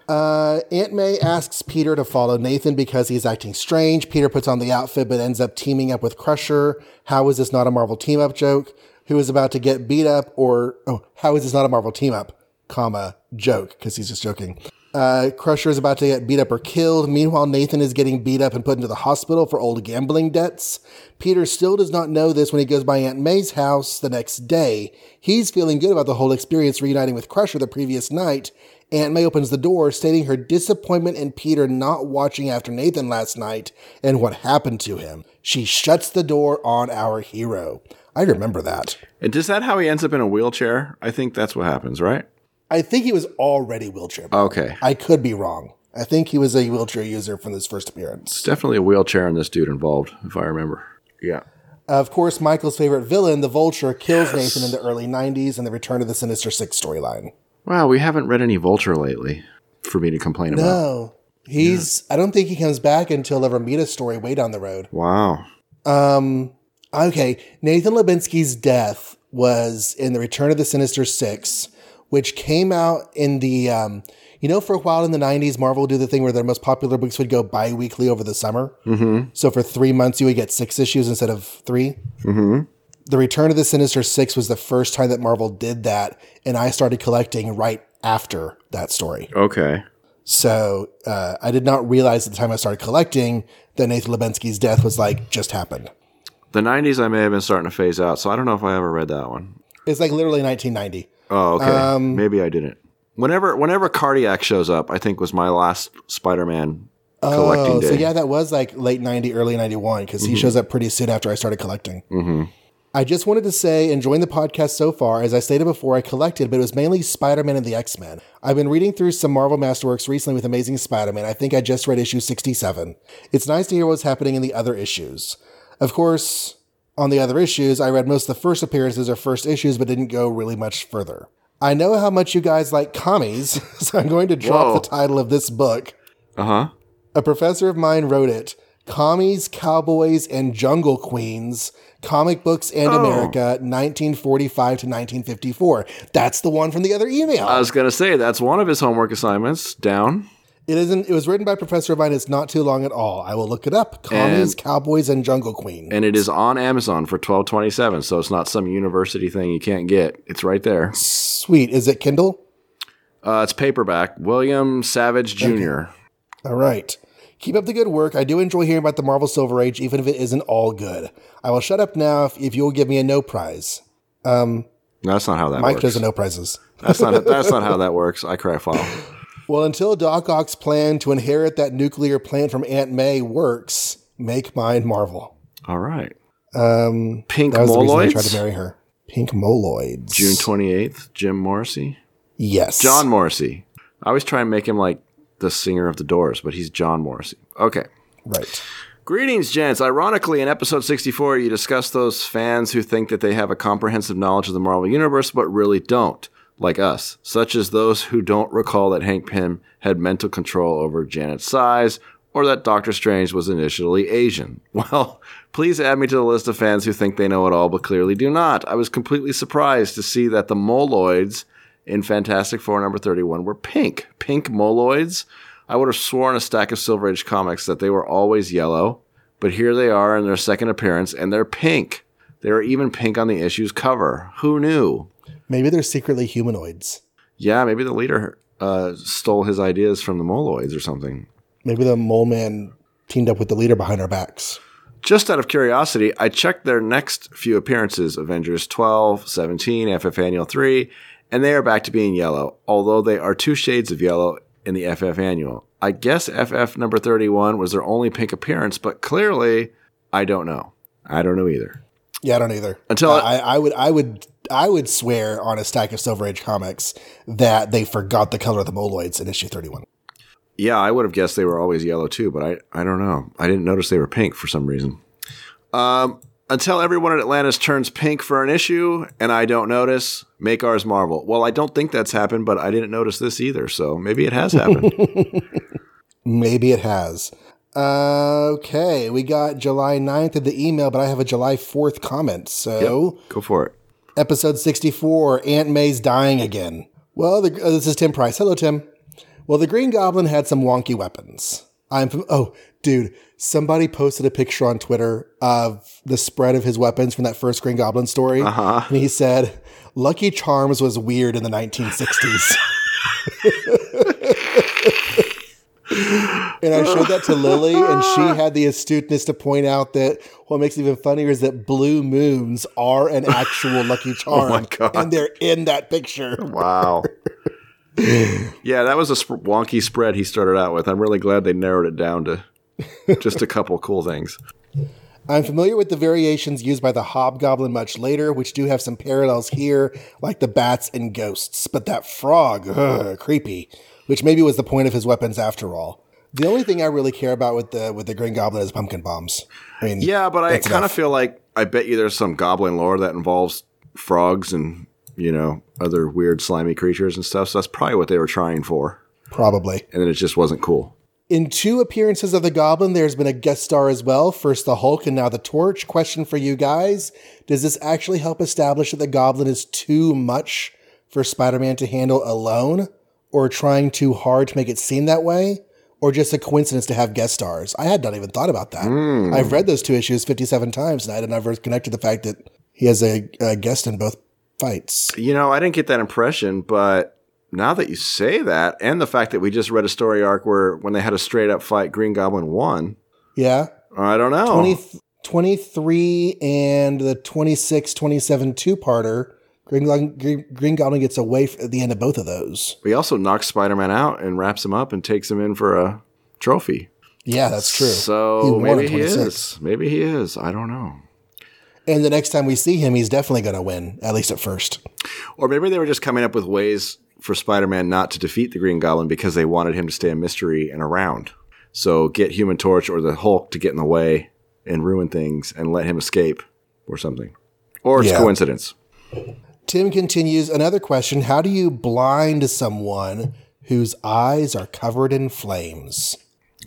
Uh, Aunt May asks Peter to follow Nathan because he's acting strange. Peter puts on the outfit but ends up teaming up with Crusher. How is this not a Marvel team up joke? Who is about to get beat up or oh, how is this not a Marvel team up? Comma joke because he's just joking. Uh, Crusher is about to get beat up or killed. Meanwhile, Nathan is getting beat up and put into the hospital for old gambling debts. Peter still does not know this when he goes by Aunt May's house the next day. He's feeling good about the whole experience reuniting with Crusher the previous night. Aunt May opens the door, stating her disappointment in Peter not watching after Nathan last night and what happened to him. She shuts the door on our hero. I remember that. And is that how he ends up in a wheelchair? I think that's what happens, right? I think he was already wheelchair. bound. Okay. I could be wrong. I think he was a wheelchair user from his first appearance. It's definitely a wheelchair and this dude involved, if I remember. Yeah. Of course, Michael's favorite villain, the Vulture, kills Nathan in the early 90s in the Return of the Sinister Six storyline. Wow, we haven't read any Vulture lately for me to complain about. No. He's, I don't think he comes back until a Romita story way down the road. Wow. Um, okay. Nathan Lubensky's death was in the Return of the Sinister Six, which came out in the, um, you know, for a while in the 90s, Marvel would do the thing where their most popular books would go bi weekly over the summer. Mm-hmm. So for three months, you would get six issues instead of 3 Mm-hmm. The Return of the Sinister Six was the first time that Marvel did that, and I started collecting right after that story. Okay. So uh, I did not realize at the time I started collecting that Nathan Lubensky's death was like just happened. The 90s I may have been starting to phase out, so I don't know if I ever read that one. It's like literally 1990. Oh, okay. Maybe I didn't. Whenever whenever Cardiac shows up, I think was my last Spider-Man collecting Oh, day. so yeah, that was like late 90, early 91 because he shows up pretty soon after I started collecting. Mm-hmm. I just wanted to say, enjoying the podcast so far. As I stated before, I collected, but it was mainly Spider Man and the X Men. I've been reading through some Marvel Masterworks recently with Amazing Spider Man. I think I just read issue 67. It's nice to hear what's happening in the other issues. Of course, on the other issues, I read most of the first appearances or first issues, but didn't go really much further. I know how much you guys like commies, so I'm going to drop Whoa. the title of this book. Uh-huh. A professor of mine wrote it Commies, Cowboys, and Jungle Queens Comic Books and Oh. America, 1945 to 1954. That's the one from the other email. I was going to say that's one of his homework assignments down. It isn't. It was written by professor of mine. It's not too long at all. I will look it up. Commies, And- Cowboys, and Jungle Queen. And it is on Amazon for 12.27, so it's not some university thing you can't get. It's right there. Sweet. Is it Kindle? Uh, it's paperback. William Savage Jr. All right. Keep up the good work. I do enjoy hearing about the Marvel Silver Age, even if it isn't all good. I will shut up now if, if you'll give me a no prize. No, that's not how that Mike works. doesn't no prizes. That's not that's not how that works. I cry foul. Well, until Doc Ock's plan to inherit that nuclear plant from Aunt May works, make mine Marvel. All right. Um, Pink that was the reason I tried Moloids. to marry her. Pink Moloids. June 28th, Jim Morrissey. Yes. John Morrissey. I always try and make him like the singer of the Doors, but he's John Morrissey. Okay. Right. Greetings, gents. Ironically, in episode 64, you discuss those fans who think that they have a comprehensive knowledge of the Marvel Universe, but really don't, like us, such as those who don't recall that Hank Pym had mental control over Janet's size, or that Doctor Strange was initially Asian. Well, please add me to the list of fans who think they know it all, but clearly do not. I was completely surprised to see that the Moloids in Fantastic Four number 31 were pink. Pink Moloids? I would have sworn a stack of Silver Age comics that they were always yellow, but here they are in their second appearance and they're pink. They are even pink on the issue's cover. Who knew? Maybe they're secretly humanoids. Yeah, maybe the leader uh, stole his ideas from the Moloids or something. Maybe the Mole Man teamed up with the leader behind our backs. Just out of curiosity, I checked their next few appearances Avengers 12, 17, FF Annual 3, and they are back to being yellow, although they are two shades of yellow in the FF Annual. I guess FF number 31 was their only pink appearance, but clearly, I don't know. I don't know either. Yeah, I don't either. Until- Uh, I, I would, I would, I would swear on a stack of Silver Age comics that they forgot the color of the Moloids in issue thirty-one. Yeah, I would have guessed they were always yellow too, but I, I don't know. I didn't notice they were pink for some reason. Um, until everyone at Atlantis turns pink for an issue and I don't notice, make ours Marvel. Well, I don't think that's happened, but I didn't notice this either, so maybe it has happened. Maybe it has. Uh, okay, we got July 9th in the email, but I have a July 4th comment. So, Go for it. Episode 64 Aunt May's dying again. Well, the, uh, this is Tim Price. Hello, Tim. Well, the Green Goblin had some wonky weapons. I'm from, oh, dude, somebody posted a picture on Twitter of the spread of his weapons from that first Green Goblin story. Uh-huh. And he said, Lucky Charms was weird in the 1960s. and I showed that to Lily, and she had the astuteness to point out that what makes it even funnier is that blue moons are an actual Lucky Charm. Oh my God. And they're in that picture. Wow. yeah, that was a sp- wonky spread he started out with. I'm really glad they narrowed it down to just a couple cool things. I'm familiar with the variations used by the Hobgoblin much later, which do have some parallels here, like the bats and ghosts. But that frog, ugh, creepy, which maybe was the point of his weapons after all. The only thing I really care about with the with the Green Goblin is pumpkin bombs. I mean, Yeah, but I kind of feel like I bet you there's some goblin lore that involves frogs and you know other weird slimy creatures and stuff. So that's probably what they were trying for, probably. and then it just wasn't cool. In two appearances of the Goblin, there's been a guest star as well. First the Hulk and now the Torch. Question for you guys Does this actually help establish that the Goblin is too much for Spider Man to handle alone, or trying too hard to make it seem that way, or just a coincidence to have guest stars? I had not even thought about that. Hmm. I've read those two issues 57 times, and I had never connected the fact that he has a, a guest in both fights. You know, I didn't get that impression, but now that you say that, and the fact that we just read a story arc where when they had a straight up fight, Green Goblin won. Yeah. I don't know. 20, 23 and the 26 27 two parter green, Goblin- green, green goblin gets away at the end of both of those He also knocks Spider Man out and wraps him up and takes him in for a trophy. yeah that's true So won maybe he is. Maybe he is. I don't know. and the next time we see him he's definitely going to win at least at first Or maybe they were just coming up with ways for Spider Man not to defeat the Green Goblin because they wanted him to stay a mystery and around. So get Human Torch or the Hulk to get in the way and ruin things and let him escape or something. Or it's Yeah. coincidence. Tim continues another question how do you blind someone whose eyes are covered in flames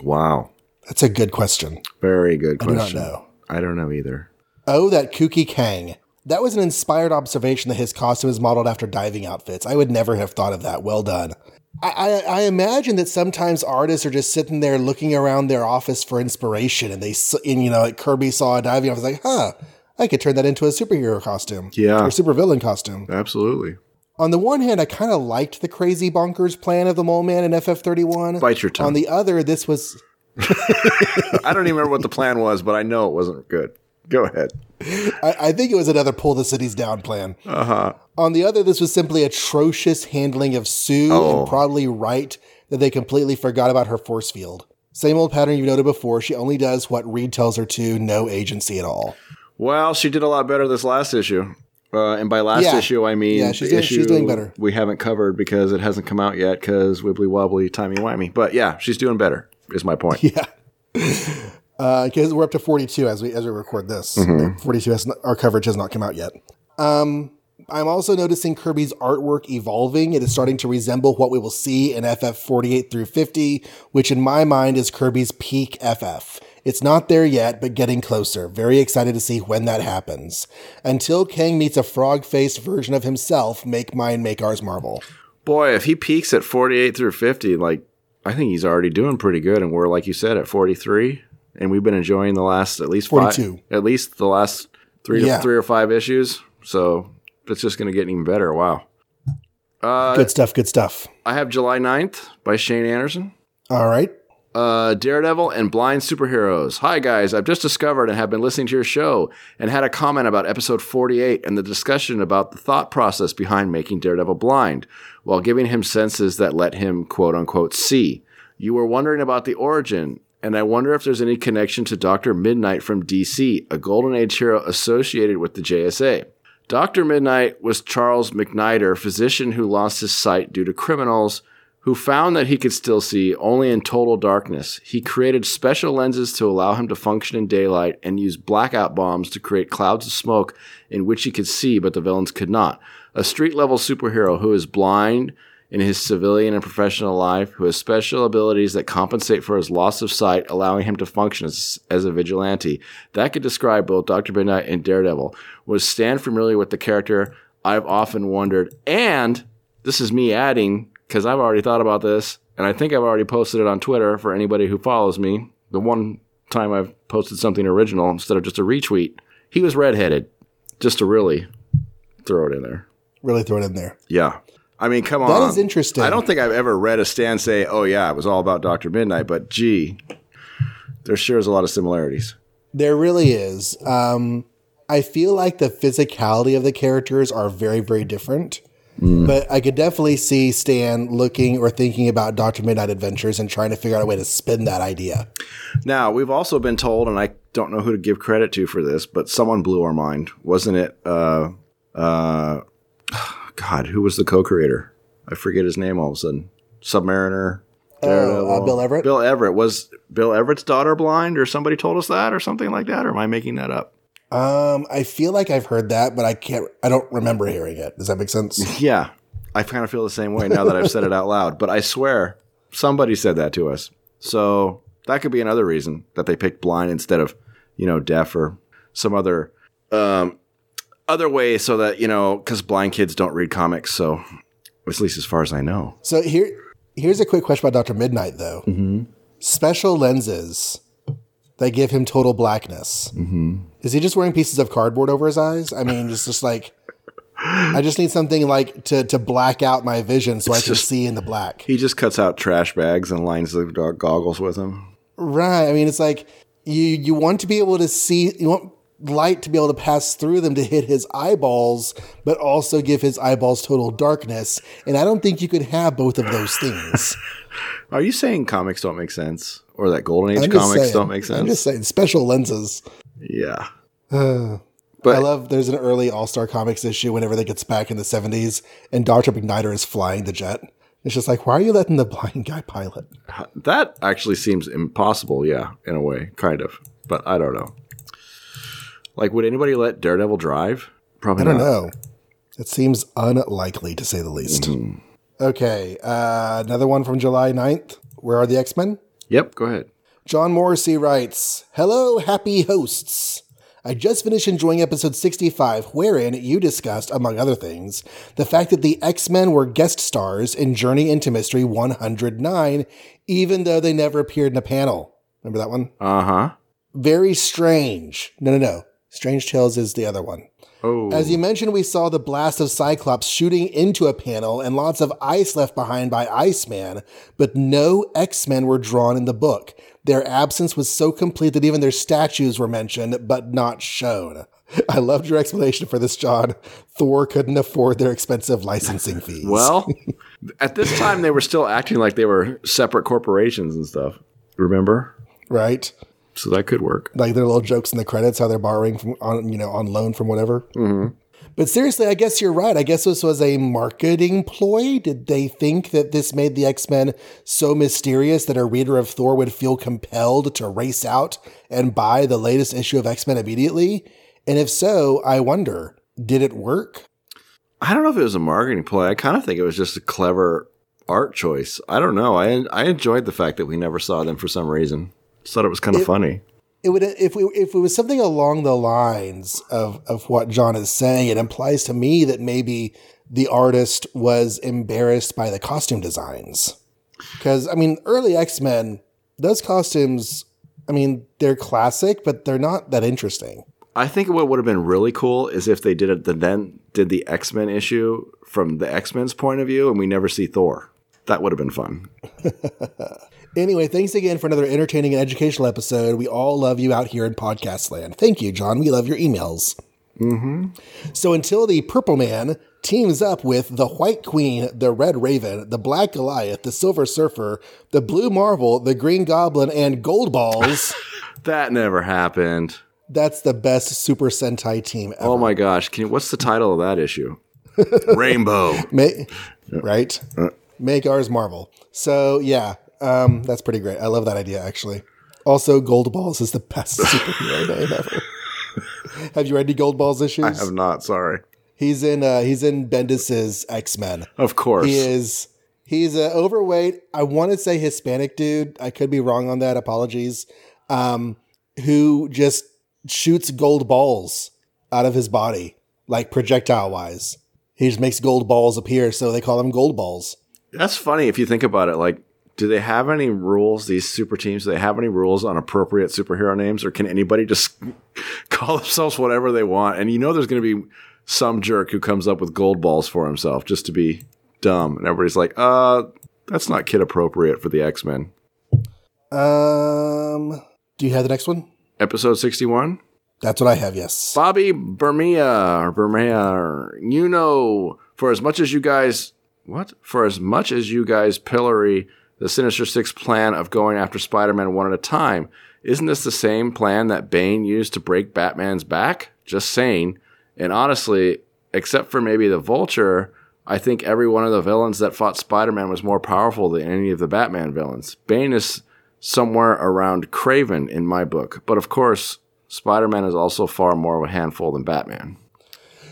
Wow. that's a good question Very good question. i do not know I don't know either. Oh, that kooky Kang. That was an inspired observation that his costume is modeled after diving outfits. I would never have thought of that. Well done. I, I, I imagine that sometimes artists are just sitting there looking around their office for inspiration, and they, and you know, like Kirby saw a diving outfit, like, huh, I could turn that into a superhero costume, Yeah. or supervillain costume. Absolutely. On the one hand, I kind of liked the crazy bonkers plan of the Mole Man in FF31. Bite your tongue. On the other, this was I don't even remember what the plan was, but I know it wasn't good. Go ahead. I, I think it was another pull the cities down plan. Uh-huh. On the other, this was simply atrocious handling of Sue, Oh. and probably right that they completely forgot about her force field. Same old pattern you've noted before. She only does what Reed tells her to, no agency at all. Well, she did a lot better this last issue. Uh, and by last Yeah. issue, I mean Yeah, she's the doing- she's issue doing better. We haven't covered because it hasn't come out yet because wibbly wobbly, timey wimey. But yeah, she's doing better. Is my point. Yeah. Because we're up to 42 as we as we record this. Mm-hmm. 42 has not, our coverage has not come out yet. Um, I'm also noticing Kirby's artwork evolving. It is starting to resemble what we will see in FF 48 through 50, which in my mind is Kirby's peak FF. It's not there yet, but getting closer. Very excited to see when that happens. Until Kang meets a frog faced version of himself, make mine, make ours Marvel. Boy, if he peaks at 48 through 50, like I think he's already doing pretty good. And we're like you said at 43, and we've been enjoying the last at least five, 42. at least the last three Yeah. to three or five issues. So it's just going to get even better. Wow. Uh, good stuff, good stuff. I have July 9th by Shane Anderson. All right. Uh, Daredevil and Blind Superheroes. Hi, guys. I've just discovered and have been listening to your show and had a comment about episode 48 and the discussion about the thought process behind making Daredevil blind while giving him senses that let him quote unquote see. You were wondering about the origin, and I wonder if there's any connection to Dr. Midnight from DC, a Golden Age hero associated with the JSA. Dr. Midnight was Charles McNider, physician who lost his sight due to criminals who found that he could still see only in total darkness. He created special lenses to allow him to function in daylight and used blackout bombs to create clouds of smoke in which he could see, but the villains could not. A street level superhero who is blind in his civilian and professional life, who has special abilities that compensate for his loss of sight, allowing him to function as, as a vigilante. That could describe both Dr. Midnight and Daredevil. Was Stan familiar with the character? I've often wondered. And this is me adding, because I've already thought about this, and I think I've already posted it on Twitter for anybody who follows me. The one time I've posted something original instead of just a retweet. He was redheaded, just to really throw it in there. Really throw it in there. Yeah. I mean, come on. That is interesting. I don't think I've ever read a Stan say, oh, yeah, it was all about Dr. Midnight, but gee, there sure is a lot of similarities. There really is. Um, I feel like the physicality of the characters are very, very different. But I could definitely see Stan looking or thinking about Doctor Midnight Adventures and trying to figure out a way to spin that idea. Now, we've also been told, and I don't know who to give credit to for this, but someone blew our mind. Wasn't it? Uh, uh, God, who was the co creator? I forget his name all of a sudden. Submariner. Oh, uh, Bill Everett. Bill Everett. Was Bill Everett's daughter blind, or somebody told us that, or something like that? Or am I making that up? Um, I feel like I've heard that, but I can't. I don't remember hearing it. Does that make sense? Yeah, I kind of feel the same way now that I've said it out loud. But I swear, somebody said that to us. So that could be another reason that they picked blind instead of, you know, deaf or some other, um, other way, so that you know, because blind kids don't read comics. So, at least as far as I know. So here, here's a quick question about Doctor Midnight, though. Mm-hmm. Special lenses that give him total blackness. Mm-hmm. Is he just wearing pieces of cardboard over his eyes? I mean, it's just like I just need something like to to black out my vision so I can just- see in the black. He just cuts out trash bags and lines the goggles with them. Right. I mean, it's like you you want to be able to see you want light to be able to pass through them to hit his eyeballs, but also give his eyeballs total darkness. And I don't think you could have both of those things. Are you saying comics don't make sense, or that Golden Age I'm comics saying, don't make sense? I'm just saying special lenses. yeah, I but love there's an early All Star Comics issue whenever they gets back in the 70s and Dr. McNider is flying the jet. It's just like, why are you letting the blind guy pilot? that actually seems impossible. Yeah, in a way, kind of. But I don't know. Like, would anybody let Daredevil drive? Probably I don't not. know. It seems unlikely to say the least. Mm-hmm. Okay, uh, another one from July 9th. Where are the X Men? Yep, go ahead. John Morrissey writes Hello, happy hosts. I just finished enjoying episode 65, wherein you discussed, among other things, the fact that the X Men were guest stars in Journey into Mystery 109, even though they never appeared in a panel. Remember that one? Uh huh. Very strange. No, no, no. Strange Tales is the other one. Oh, As you oh. mentioned, we saw the blast of Cyclops shooting into a panel and lots of ice left behind by Iceman, but no X Men were drawn in the book. Their absence was so complete that even their statues were mentioned, but not shown. I loved your explanation for this, John. Thor couldn't afford their expensive licensing fees. well, at this time they were still acting like they were separate corporations and stuff. Remember? right? So that could work. like their little jokes in the credits, how they're borrowing from on you know on loan from whatever. Mm-hmm. But seriously, I guess you're right. I guess this was a marketing ploy. Did they think that this made the X Men so mysterious that a reader of Thor would feel compelled to race out and buy the latest issue of X Men immediately? And if so, I wonder, did it work? I don't know if it was a marketing ploy. I kind of think it was just a clever art choice. I don't know. I I enjoyed the fact that we never saw them for some reason. Just thought it was kind of funny. it would if we if it was something along the lines of of what John is saying, it implies to me that maybe the artist was embarrassed by the costume designs. Because I mean, early X Men, those costumes, I mean, they're classic, but they're not that interesting. I think what would have been really cool is if they did it the then did the X Men issue from the X Men's point of view, and we never see Thor. That would have been fun. Anyway, thanks again for another entertaining and educational episode. We all love you out here in podcast land. Thank you, John. We love your emails. Mm-hmm. So until the Purple Man teams up with the White Queen, the Red Raven, the Black Goliath, the Silver Surfer, the Blue Marvel, the Green Goblin, and Gold Balls, That never happened. that's the best Super Sentai team ever. Oh my gosh! Can you, what's the title of that issue? Rainbow. Ma- right? Make ours Marvel. So yeah, um, that's pretty great. I love that idea actually. Also, Gold Balls is the best superhero name ever. Have you read any Gold Balls issues? I have not. Sorry. He's in uh, he's in Bendis's X Men. Of course. He is he's an overweight. I want to say Hispanic dude. I could be wrong on that. Apologies. Um, who just shoots gold balls out of his body, like projectile wise. He just makes gold balls appear, so they call them gold balls. That's funny if you think about it. Like, do they have any rules? These super teams, do they have any rules on appropriate superhero names, or can anybody just call themselves whatever they want? And you know, there's going to be some jerk who comes up with gold balls for himself just to be dumb, and everybody's like, "Uh, that's not kid appropriate for the X Men." Um, do you have the next one? Episode sixty-one. That's what I have. Yes. Bobby Bermea or Bermea, or, you know, For as much as you guys, what? For as much as you guys pillory the Sinister Six plan of going after Spider Man one at a time, isn't this the same plan that Bane used to break Batman's back? Just saying. And honestly, except for maybe the Vulture, I think every one of the villains that fought Spider Man was more powerful than any of the Batman villains. Bane is somewhere around Kraven in my book, but of course, Spider Man is also far more of a handful than Batman.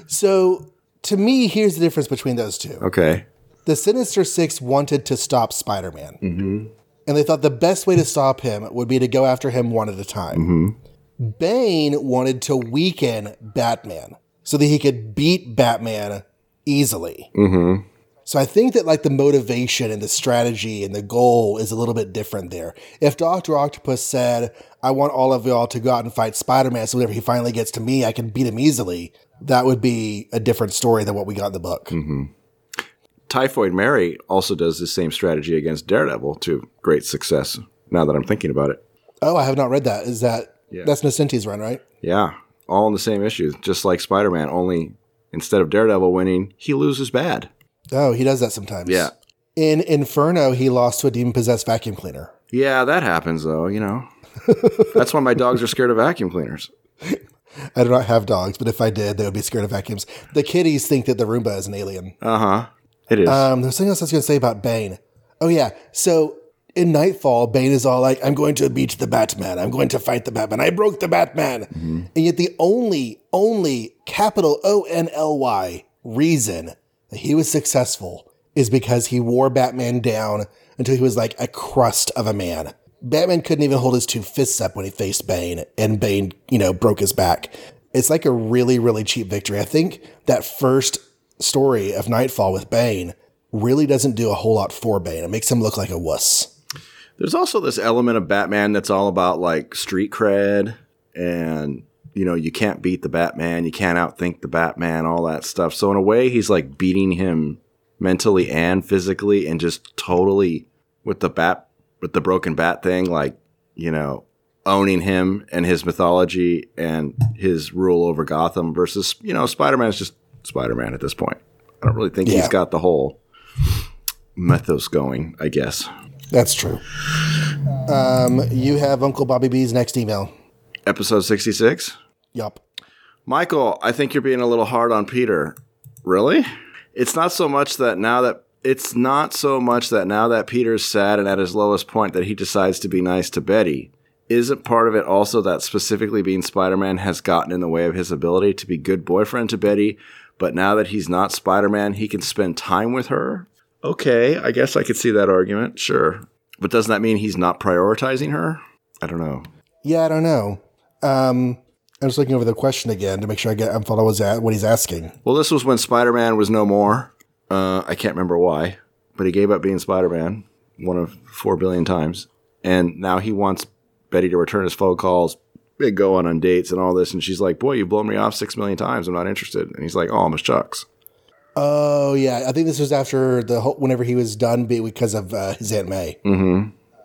So, to me, here's the difference between those two. Okay. The Sinister Six wanted to stop Spider Man. Mm-hmm. And they thought the best way to stop him would be to go after him one at a time. Mm-hmm. Bane wanted to weaken Batman so that he could beat Batman easily. Mm-hmm. So I think that like the motivation and the strategy and the goal is a little bit different there. If Doctor Octopus said, "I want all of y'all to go out and fight Spider-Man, so whenever he finally gets to me, I can beat him easily," that would be a different story than what we got in the book. Typhoid Mary also does the same strategy against Daredevil to great success. Now that I'm thinking about it. Oh, I have not read that. Is that that's Nocenti's run, right? Yeah, all in the same issue, just like Spider Man, only instead of Daredevil winning, he loses bad. Oh, he does that sometimes. Yeah. In Inferno, he lost to a demon possessed vacuum cleaner. Yeah, that happens though, you know. That's why my dogs are scared of vacuum cleaners. I do not have dogs, but if I did, they would be scared of vacuums. The kitties think that the Roomba is an alien. Uh huh. It is. Um, there's something else I was going to say about Bane. Oh yeah, so in Nightfall, Bane is all like, "I'm going to beat the Batman. I'm going to fight the Batman. I broke the Batman." And yet, the only, only capital O N L Y reason that he was successful is because he wore Batman down until he was like a crust of a man. Batman couldn't even hold his two fists up when he faced Bane, and Bane, you know, broke his back. It's like a really, really cheap victory. I think that first story of Nightfall with Bane really doesn't do a whole lot for Bane. It makes him look like a wuss. There's also this element of Batman that's all about like street cred and you know, you can't beat the Batman, you can't outthink the Batman, all that stuff. So in a way he's like beating him mentally and physically and just totally with the bat with the broken bat thing like, you know, owning him and his mythology and his rule over Gotham versus, you know, Spider-Man is just Spider-Man at this point. I don't really think Yeah. he's got the whole mythos going, I guess. That's true. Um, you have Uncle Bobby B's next email. Episode 66. Yup. Michael, I think you're being a little hard on Peter. Really? It's not so much that now that it's not so much that now that Peter's sad and at his lowest point that he decides to be nice to Betty. Isn't part of it also that specifically being Spider-Man has gotten in the way of his ability to be good boyfriend to Betty, but now that he's not Spider-Man, he can spend time with her? Okay, I guess I could see that argument. Sure. But doesn't that mean he's not prioritizing her? I don't know. Yeah, I don't know. Um, I'm just looking over the question again to make sure I get I'm following what he's- what he's asking. Well, this was when Spider Man was no more. Uh, I can't remember why, but he gave up being Spider Man one of four billion times. And now he wants Betty to return his phone calls, they go on on dates and all this. And she's like, Boy, you've blown me off six million times. I'm not interested. And he's like, Oh, I'm a shucks. Oh yeah, I think this was after the whole, whenever he was done because of uh, his Aunt May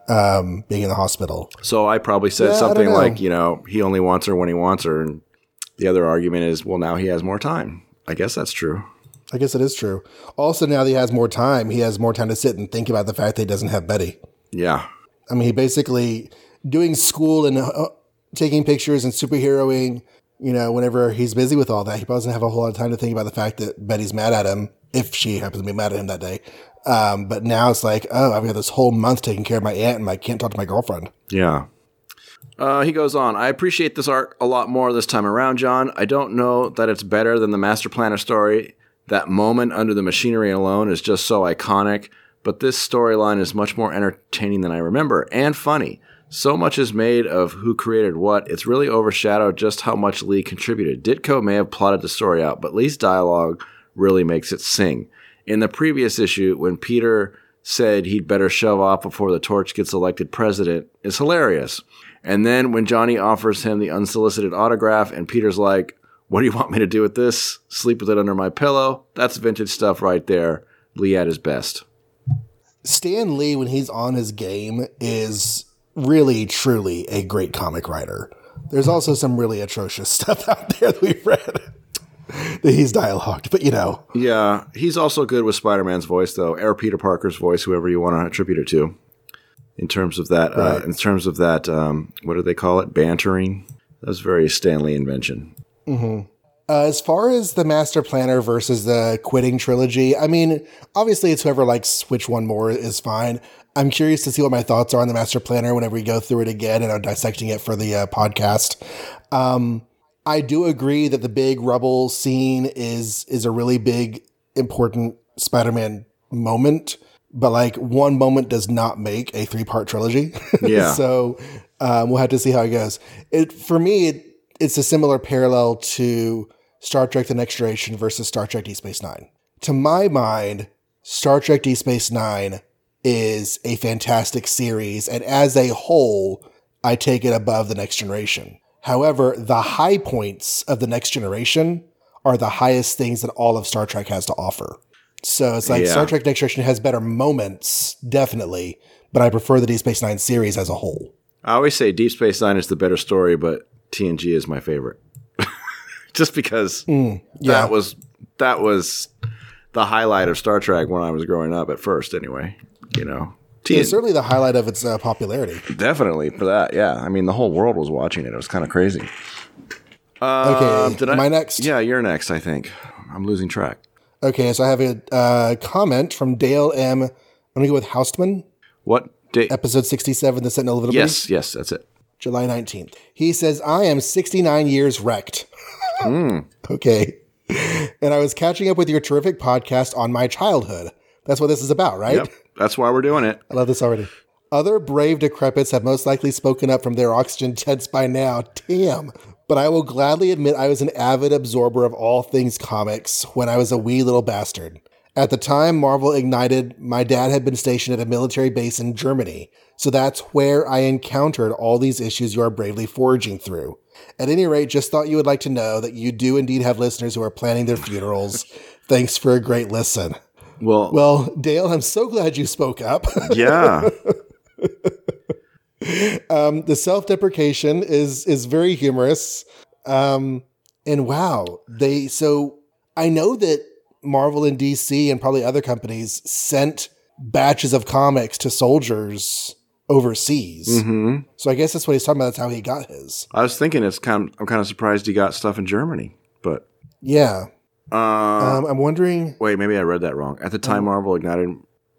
um, being in the hospital. So I probably said Yeah, something like, You know, he only wants her when he wants her. And the other argument is, Well, now he has more time. I guess that's true. I guess it is true. Also, now that he has more time, he has more time to sit and think about the fact that he doesn't have Betty. Yeah. I mean, he basically doing school and uh, taking pictures and superheroing. You know, whenever he's busy with all that, he doesn't have a whole lot of time to think about the fact that Betty's mad at him if she happens to be mad at him that day. Um, but now it's like, oh, I've got this whole month taking care of my aunt, and I can't talk to my girlfriend. Yeah. Uh, he goes on, I appreciate this arc a lot more this time around, John. I don't know that it's better than the Master Planner story. That moment under the machinery alone is just so iconic, but this storyline is much more entertaining than I remember and funny. So much is made of who created what, it's really overshadowed just how much Lee contributed. Ditko may have plotted the story out, but Lee's dialogue really makes it sing. In the previous issue, when Peter said he'd better shove off before the torch gets elected president, is hilarious. And then when Johnny offers him the unsolicited autograph, and Peter's like, What do you want me to do with this? Sleep with it under my pillow? That's vintage stuff right there. Lee at his best. Stan Lee, when he's on his game, is really, truly a great comic writer. There's also some really atrocious stuff out there that we've read. That he's dialogued, but you know, Yeah, he's also good with Spider Man's voice, though, or Peter Parker's voice, whoever you want to attribute it to. In terms of that, uh, in terms of that, um, what do they call it? Bantering. That was very Stan Lee invention. Uh, as far as the Master Planner versus the Quitting trilogy, I mean, obviously it's whoever likes which one more is fine. I'm curious to see what my thoughts are on the Master Planner whenever we go through it again and I'm dissecting it for the uh, podcast. Um, I do agree that the big rubble scene is is a really big, important Spider-Man moment, but like one moment does not make a three part trilogy. Yeah. so um, we'll have to see how it goes. It for me, it, it's a similar parallel to Star Trek: The Next Generation versus Star Trek: Deep Space Nine. To my mind, Star Trek: Deep Space Nine is a fantastic series, and as a whole, I take it above The Next Generation. However, the high points of The Next Generation are the highest things that all of Star Trek has to offer. So it's like Yeah. Star Trek: Next Generation has better moments, definitely, but I prefer the Deep Space Nine series as a whole. I always say Deep Space Nine is the better story, but TNG is my favorite. Just because mm, yeah. that was that was the highlight of Star Trek when I was growing up. At first, anyway, you know, It's certainly the highlight of its uh, popularity. definitely for that. Yeah, I mean, the whole world was watching it. It was kind of crazy. Okay, Um, I- my next. Yeah, you're next. I think I'm losing track. Okay, so I have a uh, comment from Dale M. I'm gonna go with Houstman, What day? episode 67, The Sentinel of Liberty, Yes, yes, that's it. July 19th. He says, "I am 69 years wrecked." Hmm. Okay, and I was catching up with your terrific podcast on my childhood. That's what this is about, right? Yep, that's why we're doing it. I love this already. Other brave decrepits have most likely spoken up from their oxygen tents by now. Damn. But I will gladly admit I was an avid absorber of all things comics when I was a wee little bastard. At the time Marvel ignited, my dad had been stationed at a military base in Germany, so that's where I encountered all these issues you are bravely foraging through. At any rate, just thought you would like to know that you do indeed have listeners who are planning their funerals. Thanks for a great listen. Well, Well, Dale, I'm so glad you spoke up. yeah, Um, the self-deprecation is is very humorous. Um, and wow, they so I know that Marvel and DC and probably other companies sent batches of comics to soldiers overseas. hmm So I guess that's what he's talking about. That's how he got his. I was thinking it's kind. Of, I'm kind of surprised he got stuff in Germany, but Yeah. Uh, Um, I'm wondering. wait, maybe I read that wrong. At the Um, time, Marvel ignited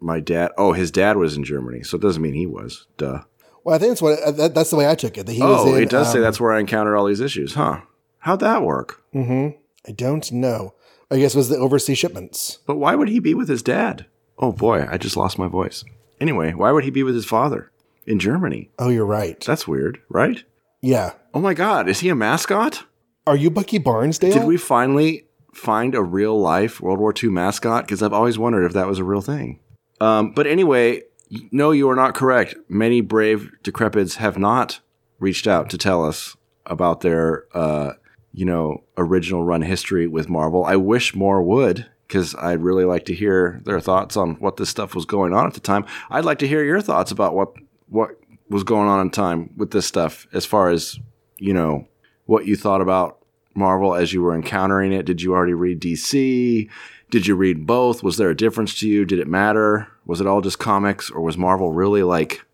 my dad. Oh, his dad was in Germany, so it doesn't mean he was. Duh. Well, I think that's what uh, that, that's the way I took it. That he was Oh, in. it does say um, that's where I encountered all these issues, huh? How'd that work? Mm-hmm. I don't know. I guess it was the overseas shipments. But why would he be with his dad? Oh boy, I just lost my voice. Anyway, why would he be with his father in Germany? Oh, you're right. That's weird, right? Yeah. Oh my God, is he a mascot? Are you Bucky Barnesdale? Did we finally find a real life World War II mascot? Because I've always wondered if that was a real thing. Um, but anyway, no, you are not correct. Many brave decrepids have not reached out to tell us about their, uh, you know, original run history with Marvel. I wish more would, because I'd really like to hear their thoughts on what this stuff was going on at the time. I'd like to hear your thoughts about what what was going on in time with this stuff, as far as you know, what you thought about Marvel as you were encountering it. Did you already read DC? Did you read both? Was there a difference to you? Did it matter? Was it all just comics, or was Marvel really like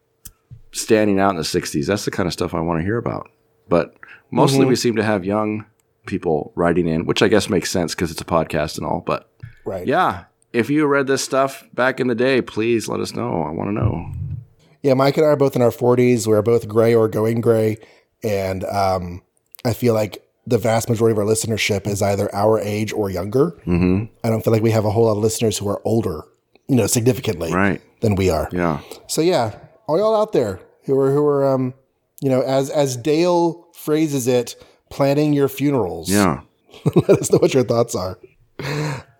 standing out in the '60s? That's the kind of stuff I want to hear about. But mostly, we seem to have young people writing in, which I guess makes sense because it's a podcast and all. But Right. yeah, if you read this stuff back in the day, please let us know. I want to know. Yeah, Mike and I are both in our 40s. We're both gray or going gray. And um, I feel like the vast majority of our listenership is either our age or younger. Mm-hmm. I don't feel like we have a whole lot of listeners who are older, you know, significantly Right? than we are. Yeah. So yeah, all y'all out there who are who are um, you know, as as Dale phrases it, planning your funerals. Yeah. Let us know what your thoughts are.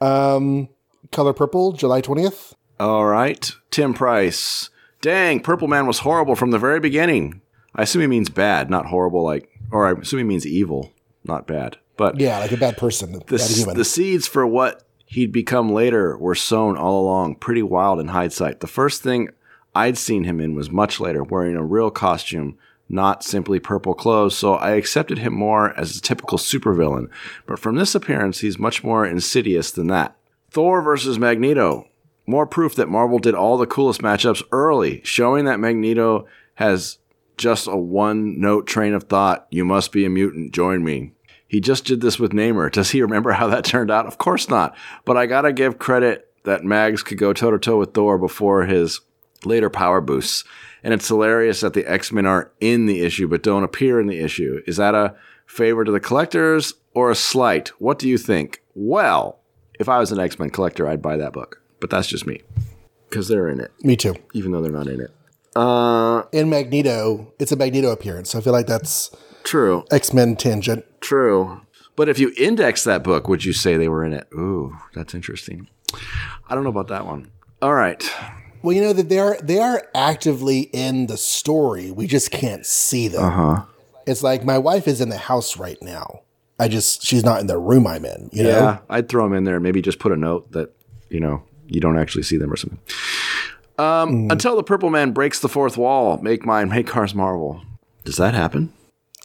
Um, Color Purple, July 20th. All right. Tim Price. Dang, Purple Man was horrible from the very beginning. I assume he means bad, not horrible, like, or I assume he means evil, not bad. But Yeah, like a bad person, the, bad human. the seeds for what he'd become later were sown all along, pretty wild in hindsight. The first thing I'd seen him in was much later, wearing a real costume, not simply purple clothes, so I accepted him more as a typical supervillain. But from this appearance, he's much more insidious than that. Thor versus Magneto. More proof that Marvel did all the coolest matchups early, showing that Magneto has just a one note train of thought you must be a mutant, join me. He just did this with Namor. Does he remember how that turned out? Of course not. But I gotta give credit that Mags could go toe to toe with Thor before his later power boosts. And it's hilarious that the X Men are in the issue but don't appear in the issue. Is that a favor to the collectors or a slight? What do you think? Well, if I was an X Men collector, I'd buy that book. But that's just me. Because they're in it, Me too. even though they're not in it. Uh, In Magneto, it's a Magneto appearance. So I feel like that's true. X Men tangent. True. But if you index that book, would you say they were in it? Ooh, that's interesting. I don't know about that one. All right. Well, you know that they are they are actively in the story. We just can't see them. Huh? It's like my wife is in the house right now. I just she's not in the room I'm in. You know. Yeah, I'd throw them in there. Maybe just put a note that you know you don't actually see them or something. Um, Until the Purple Man breaks the fourth wall, make mine, make cars Marvel. Does that happen?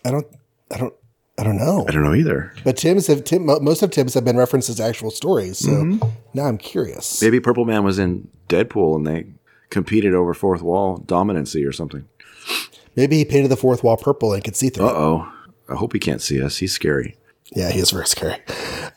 I don't. I don't. I don't know. I don't know either. But Tim's have Tim, most of Tim's have been referenced as actual stories. So Mm-hmm. now I'm curious. Maybe Purple Man was in Deadpool and they competed over fourth wall dominancy or something. Maybe he painted the fourth wall purple and could see through. Uh oh. I hope he can't see us. He's scary. Yeah, he is very scary.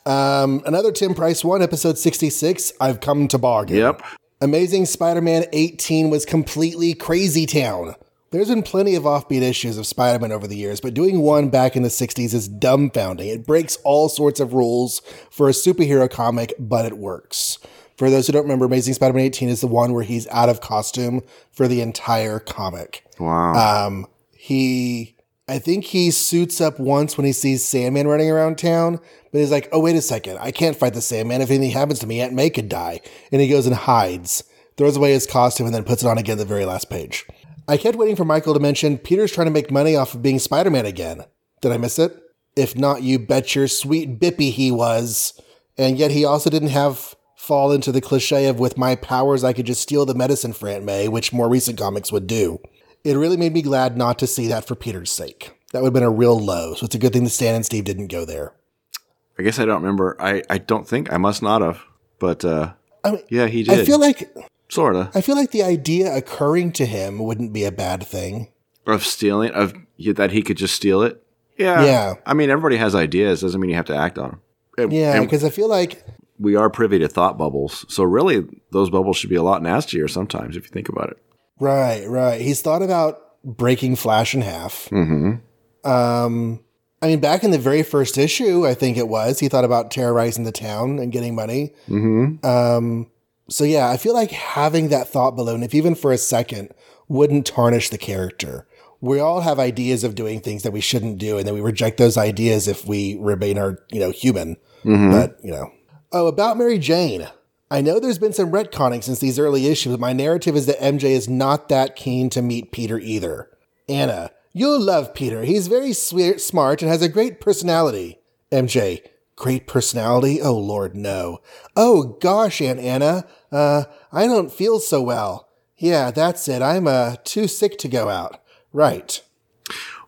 Um, another Tim Price one, episode 66. I've come to bargain. Yep. Amazing Spider Man 18 was completely crazy town. There's been plenty of offbeat issues of Spider Man over the years, but doing one back in the 60s is dumbfounding. It breaks all sorts of rules for a superhero comic, but it works. For those who don't remember, Amazing Spider Man 18 is the one where he's out of costume for the entire comic. Wow. Um, he, I think he suits up once when he sees Sandman running around town, but he's like, oh, wait a second. I can't fight the Sandman. If anything happens to me, Aunt May could die. And he goes and hides, throws away his costume, and then puts it on again the very last page. I kept waiting for Michael to mention Peter's trying to make money off of being Spider Man again. Did I miss it? If not, you bet your sweet bippy he was. And yet he also didn't have fall into the cliche of with my powers I could just steal the medicine for Aunt May, which more recent comics would do. It really made me glad not to see that for Peter's sake. That would have been a real low, so it's a good thing that Stan and Steve didn't go there. I guess I don't remember. I, I don't think I must not have. But uh, I mean, yeah, he did. I feel like sorta I feel like the idea occurring to him wouldn't be a bad thing. of stealing of that he could just steal it. Yeah. Yeah. I mean, everybody has ideas. Doesn't mean you have to act on them. And- Yeah, because I feel like we are privy to thought bubbles. So really, those bubbles should be a lot nastier sometimes if you think about it. right, right. He's thought about breaking Flash in half. Mm-hmm. Um, I mean, back in the very first issue, I think it was, he thought about terrorizing the town and getting money. Mm-hmm. Um, so yeah, I feel like having that thought balloon, if even for a second, wouldn't tarnish the character. We all have ideas of doing things that we shouldn't do, and then we reject those ideas if we remain our, you know, human. Mm-hmm. But you know, oh, about Mary Jane. I know there's been some retconning since these early issues, but my narrative is that MJ is not that keen to meet Peter either. Anna, you'll love Peter. He's very sweet, smart and has a great personality. MJ, great personality? Oh Lord, no. Oh gosh, Aunt Anna, uh, I don't feel so well. Yeah, that's it. I'm uh too sick to go out. Right.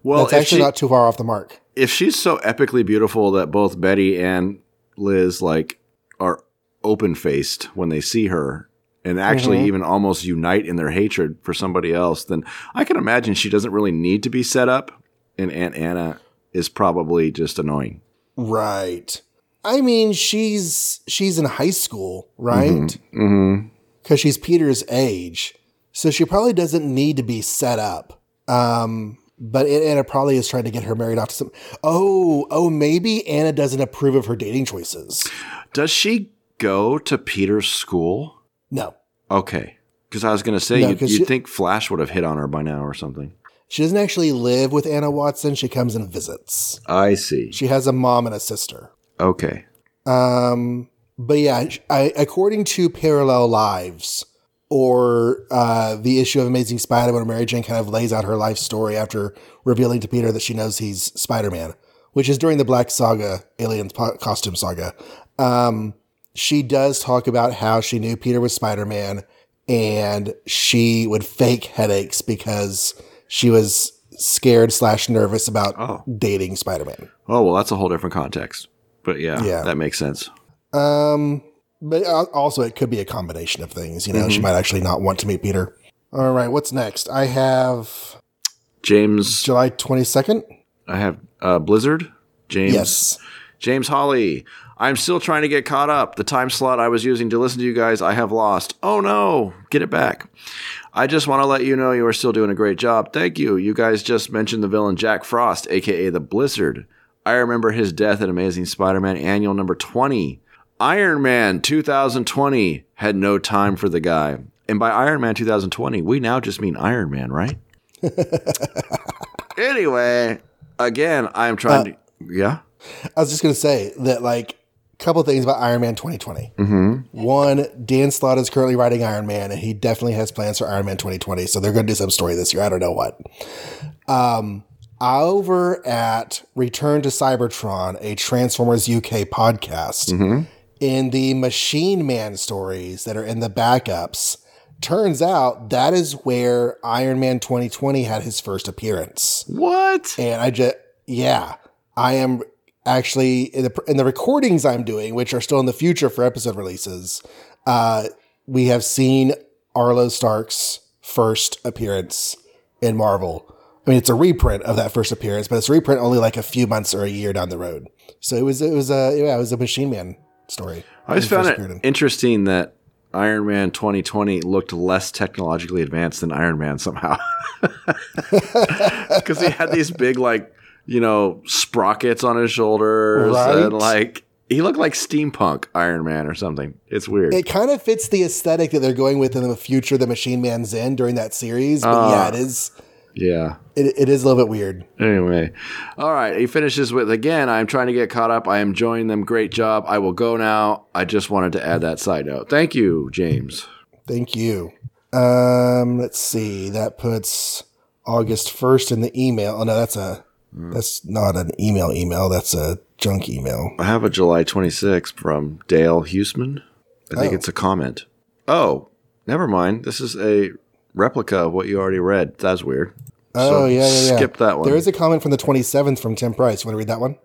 Well, That's actually she, not too far off the mark. if she's so epically beautiful that both Betty and Liz like are open faced when they see her and actually Mm-hmm. even almost unite in their hatred for somebody else, then I can imagine she doesn't really need to be set up, and Aunt Anna is probably just annoying. Right. I mean, she's she's in high school, right? Mm-hmm. Because she's Peter's age, so she probably doesn't need to be set up. Um, but Anna probably is trying to get her married off to some. Oh, oh, maybe Anna doesn't approve of her dating choices. Does she go to Peter's school? No, Okay. Because I was going to say, No, you'd, 'cause you'd she- think Flash would have hit on her by now or something. She doesn't actually live with Anna Watson. She comes and visits. I see. She has a mom and a sister. Okay. Um, but yeah, I, according to Parallel Lives or uh, the issue of Amazing Spider-Man, Mary Jane kind of lays out her life story after revealing to Peter that she knows he's Spider-Man, which is during the Black Saga, Alien po- Costume Saga. Um, she does talk about how she knew Peter was Spider-Man and she would fake headaches because she was scared slash nervous about Oh. dating Spider Man. Oh well, that's a whole different context. But yeah, Yeah. that makes sense. Um, but also it could be a combination of things. You know, Mm-hmm. she might actually not want to meet Peter. All right, what's next? I have James, July twenty second. I have uh, Blizzard. James, Yes. James Holly. I'm still trying to get caught up. The time slot I was using to listen to you guys, I have lost. Oh no, get it back. I just want to let you know you are still doing a great job. Thank you. You guys just mentioned the villain Jack Frost, aka the Blizzard. I remember his death in Amazing Spider Man Annual number 20. Iron Man 2020 had no time for the guy. And by Iron Man 2020, we now just mean Iron Man, right? anyway, again, I'm trying uh, to. Yeah? I was just gonna say that like couple things about Iron Man 2020. Mm-hmm. One, Dan Slott is currently writing Iron Man, and he definitely has plans for Iron Man 2020. So they're gonna do some story this year. I don't know what. Um, over at Return to Cybertron, a Transformers UK podcast, in the Machine Man stories that are in the backups. Turns out that is where Iron Man 2020 had his first appearance. What? And I just, yeah, I am actually in the in the recordings I'm doing, which are still in the future for episode releases. Uh, we have seen Arno Stark's first appearance in Marvel. I mean, it's a reprint of that first appearance, but it's a reprint only like a few months or a year down the road. So it was it was a yeah, it was a Machine Man story. I just found it in- interesting that Iron Man 2020 looked less technologically advanced than Iron Man somehow. Because he had these big, like, you know, sprockets on his shoulders. Right. And, like, he looked like steampunk Iron Man or something. It's weird. It kind of fits the aesthetic that they're going with in the future the Machine Man's in during that series. But yeah, it is yeah. it, it is a little bit weird. Anyway, all right. He finishes with again. I'm trying to get caught up. I am enjoying them. Great job. I will go now. I just wanted to add that side note. Thank you, James. Thank you. Um, let's see. That puts August first in the email. Oh no, that's a that's not an email. Email. That's a junk email. I have a July 26th from Dale Huseman. I think Oh. it's a comment. Oh, never mind. This is a replica of what you already read. That's weird. Oh So yeah, yeah, yeah. Skip that one. There is a comment from the twenty seventh from Tim Price. You Want to read that one?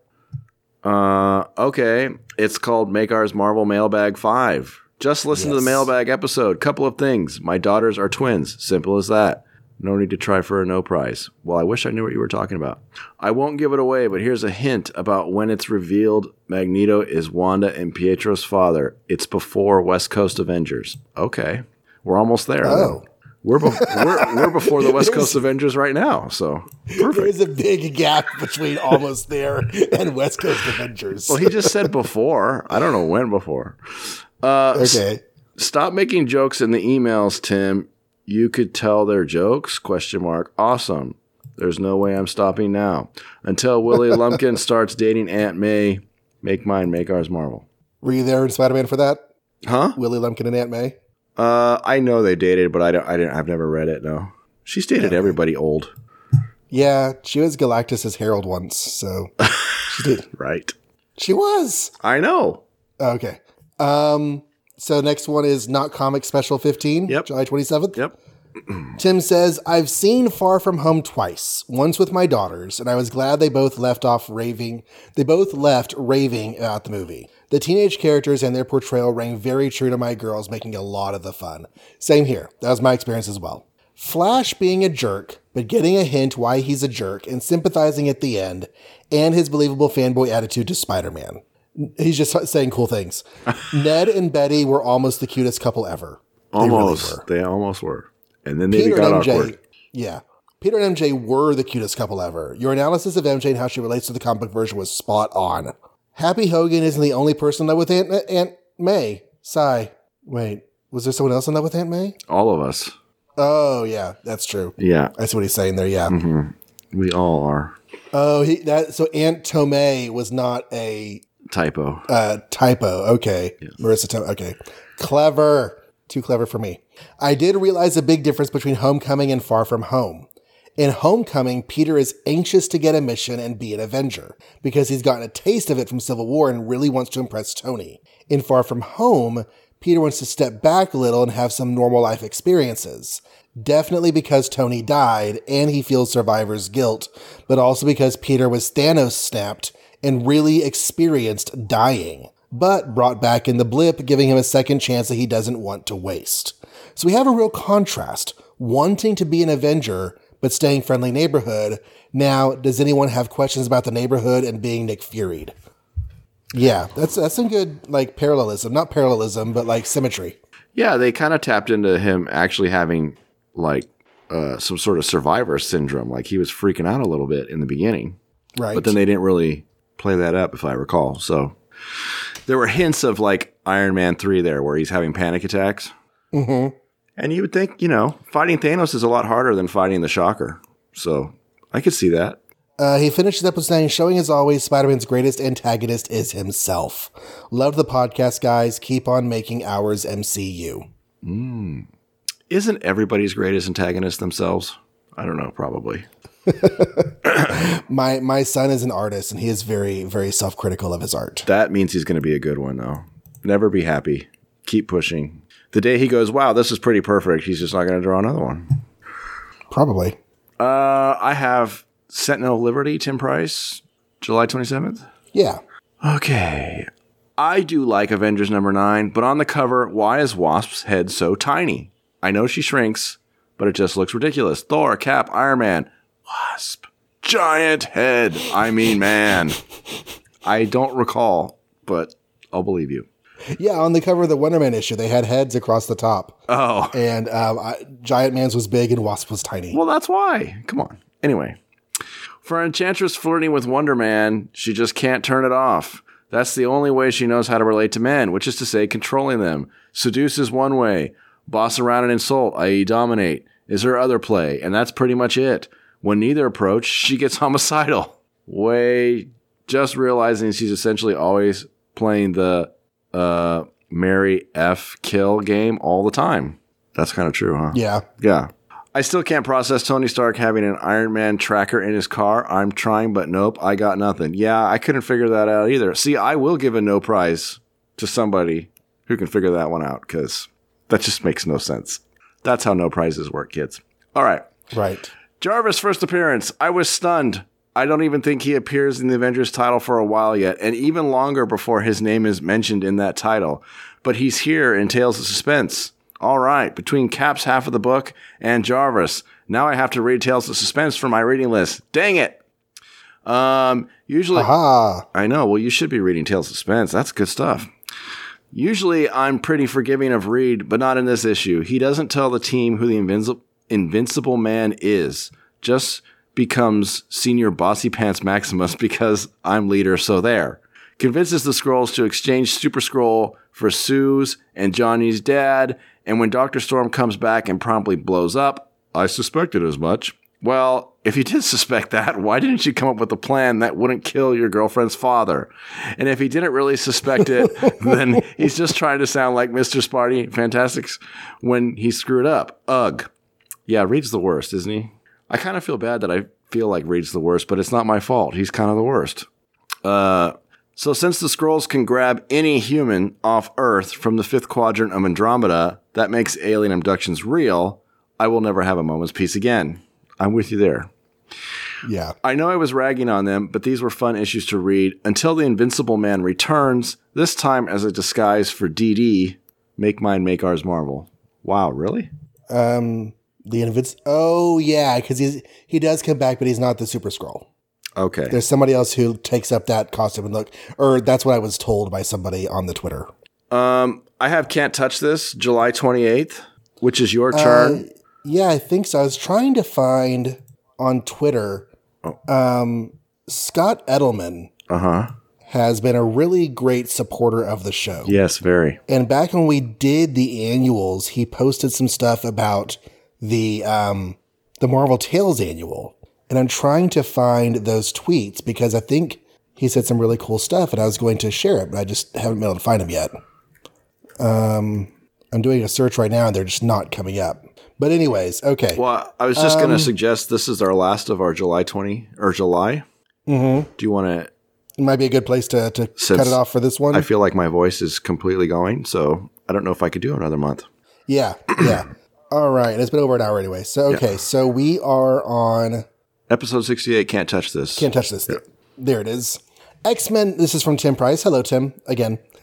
Uh, okay. It's called Make Ours Marvel Mailbag 5. Just listen to the mailbag episode. Couple of things. My daughters are twins. Simple as that. No need to try for a no prize. Well, I wish I knew what you were talking about. I won't give it away, but here's a hint about when it's revealed Magneto is Wanda and Pietro's father. It's before West Coast Avengers. Okay. We're almost there. Oh. We're, bef- we're, we're before the West Coast Avengers right now. So perfect. There is a big gap between almost there and West Coast Avengers. Well, he just said before. I don't know when before. Uh, okay. Stop making jokes in the emails, Tim. You could tell they're jokes? Question mark. Awesome. There's no way I'm stopping now. Until Willie Lumpkin starts dating Aunt May. Make mine, make ours Marvel. Were you there in Spider Man for that? Huh? Willie Lumpkin and Aunt May. Uh, I know they dated, but I don't. I didn't. I've never read it. No. She's dated everybody old, Yeah, she was Galactus's herald once, so she did. right? She was. I know. Okay. Um, so next one is not comic special 15, Yep. July 27th. Yep. Tim says, I've seen Far From Home twice, once with my daughters, and I was glad they both left off raving. They both left raving about the movie. The teenage characters and their portrayal rang very true to my girls, making a lot of the fun. Same here. That was my experience as well. Flash being a jerk, but getting a hint why he's a jerk and sympathizing at the end, and his believable fanboy attitude to Spider Man. He's just saying cool things. Ned and Betty were almost the cutest couple ever. They Almost. were. They almost were, and then they Peter got and MJ, awkward. yeah. Peter and MJ were the cutest couple ever. Your analysis of MJ and how she relates to the comic book version was spot on. Happy Hogan isn't the only person in love with Aunt, Aunt May. Sigh. Wait, was there someone else in love with Aunt May? All of us. Oh yeah, that's true. Yeah, That's what he's saying there. Yeah. Mm-hmm. we all are. Oh, he that so Aunt Tomei was not a Typo. uh, typo. Okay. Marisa. Okay. Clever. Too clever for me. I did realize a big difference between Homecoming and Far From Home. In Homecoming, Peter is anxious to get a mission and be an Avenger because he's gotten a taste of it from Civil War and really wants to impress Tony. In Far From Home, Peter wants to step back a little and have some normal life experiences. Definitely because Tony died and he feels survivor's guilt, but also because Peter was Thanos snapped and really experienced dying, but brought back in the blip, giving him a second chance that he doesn't want to waste. So we have a real contrast, wanting to be an Avenger, but staying friendly neighborhood. Now, does anyone have questions about the neighborhood and being Nick Furied? Yeah, that's that's some good like parallelism, not parallelism, but like symmetry. Yeah, they kind of tapped into him actually having like uh, some sort of survivor syndrome. Like he was freaking out a little bit in the beginning, Right. but then they didn't really play that up, if I recall. So there were hints of like Iron Man three there, where he's having panic attacks. Mm-hmm. And you would think, you know, fighting Thanos is a lot harder than fighting the Shocker. So I could see that. Uh, he finishes up with saying, showing as always, Spider Man's greatest antagonist is himself. Love the podcast, guys. Keep on making ours MCU. Isn't everybody's greatest antagonist themselves? I don't know, probably. My my son is an artist, and he is very very self critical of his art. That means he's going to be a good one, though. Never be happy. Keep pushing. The day he goes, wow, this is pretty perfect, he's just not going to draw another one. Probably. Uh, I have Sentinel of Liberty, Tim Price, July 27th. Yeah. Okay. I do like Avengers number nine, but on the cover, why is Wasp's head so tiny? I know she shrinks, but it just looks ridiculous. Thor, Cap, Iron Man, Wasp, giant head. I mean, man. I don't recall, but I'll believe you. Yeah. On the cover of the Wonder Man issue, they had heads across the top, Oh, and um, I, Giant Man's was big and Wasp was tiny. well, that's why. Come on. Anyway, for Enchantress flirting with Wonder Man, she just can't turn it off. That's the only way she knows how to relate to men, which is to say, controlling them. Seduce is one way. Boss around and insult, i.e., dominate, is her other play, and that's pretty much it. When neither approach, she gets homicidal. Way, just realizing she's essentially always playing the uh, Mary F. kill game all the time. That's kind of true, huh? Yeah. Yeah. I still can't process Tony Stark having an Iron Man tracker in his car. I'm trying, but nope, I got nothing. Yeah, I couldn't figure that out either. See, I will give a no prize to somebody who can figure that one out because that just makes no sense. That's how no prizes work, kids. All right. Right. Jarvis' first appearance. I was stunned. I don't even think he appears in the Avengers title for a while yet, and even longer before his name is mentioned in that title. But he's here in Tales of Suspense. All right, between Cap's half of the book and Jarvis. Now I have to read Tales of Suspense for my reading list. Dang it! Um, usually, Aha. I know. Well, you should be reading Tales of Suspense. That's good stuff. Usually, I'm pretty forgiving of Reed, but not in this issue. He doesn't tell the team who the invincible, invincible man is. Just becomes senior bossy pants Maximus because I'm leader, so there. Convinces the Skrulls to exchange Super Skrull for Sue's and Johnny's dad, and when Dr. Storm comes back and promptly blows up, I suspected as much. Well, if you did suspect that, why didn't you come up with a plan that wouldn't kill your girlfriend's father? And if he didn't really suspect it, then he's just trying to sound like Mr. Sparty Fantastics when he screwed up. Ugh. Yeah, Reed's the worst, isn't he? I kind of feel bad that I feel like Reed's the worst, but it's not my fault. He's kind of the worst. Uh, so since the Skrulls can grab any human off Earth from the fifth quadrant of Andromeda, that makes alien abductions real. I will never have a moment's peace again. I'm with you there. Yeah. I know I was ragging on them, but these were fun issues to read until the Invincible Man returns, this time as a disguise for DD. Make mine, make ours Marvel. Wow, really? Um, the invis. Oh yeah, because he's he does come back, but he's not the Super Skrull. Okay. There's somebody else who takes up that costume and look, or that's what I was told by somebody on the Twitter. Um, I have Can't Touch This, July 28th, which is your turn. Yeah, I think so. I was trying to find on Twitter. Um, Scott Edelman Uh huh. has been a really great supporter of the show. Yes, very. And back when we did the annuals, he posted some stuff about the um, the Marvel Tales annual. And I'm trying to find those tweets because I think he said some really cool stuff, and I was going to share it, but I just haven't been able to find them yet. Um, I'm doing a search right now, and they're just not coming up. But anyways, okay. Well, I was just going to suggest this is our last of our July 20 or July. Mm-hmm. Do you want to? It might be a good place to, to cut it off for this one. I feel like my voice is completely going, so I don't know if I could do another month. Yeah, yeah. All right, and it's been over an hour anyway. So okay, so we are on. Episode 68, Can't Touch This. Can't touch this. There it is. X Men. This is from Tim Price. Hello, Tim. Again,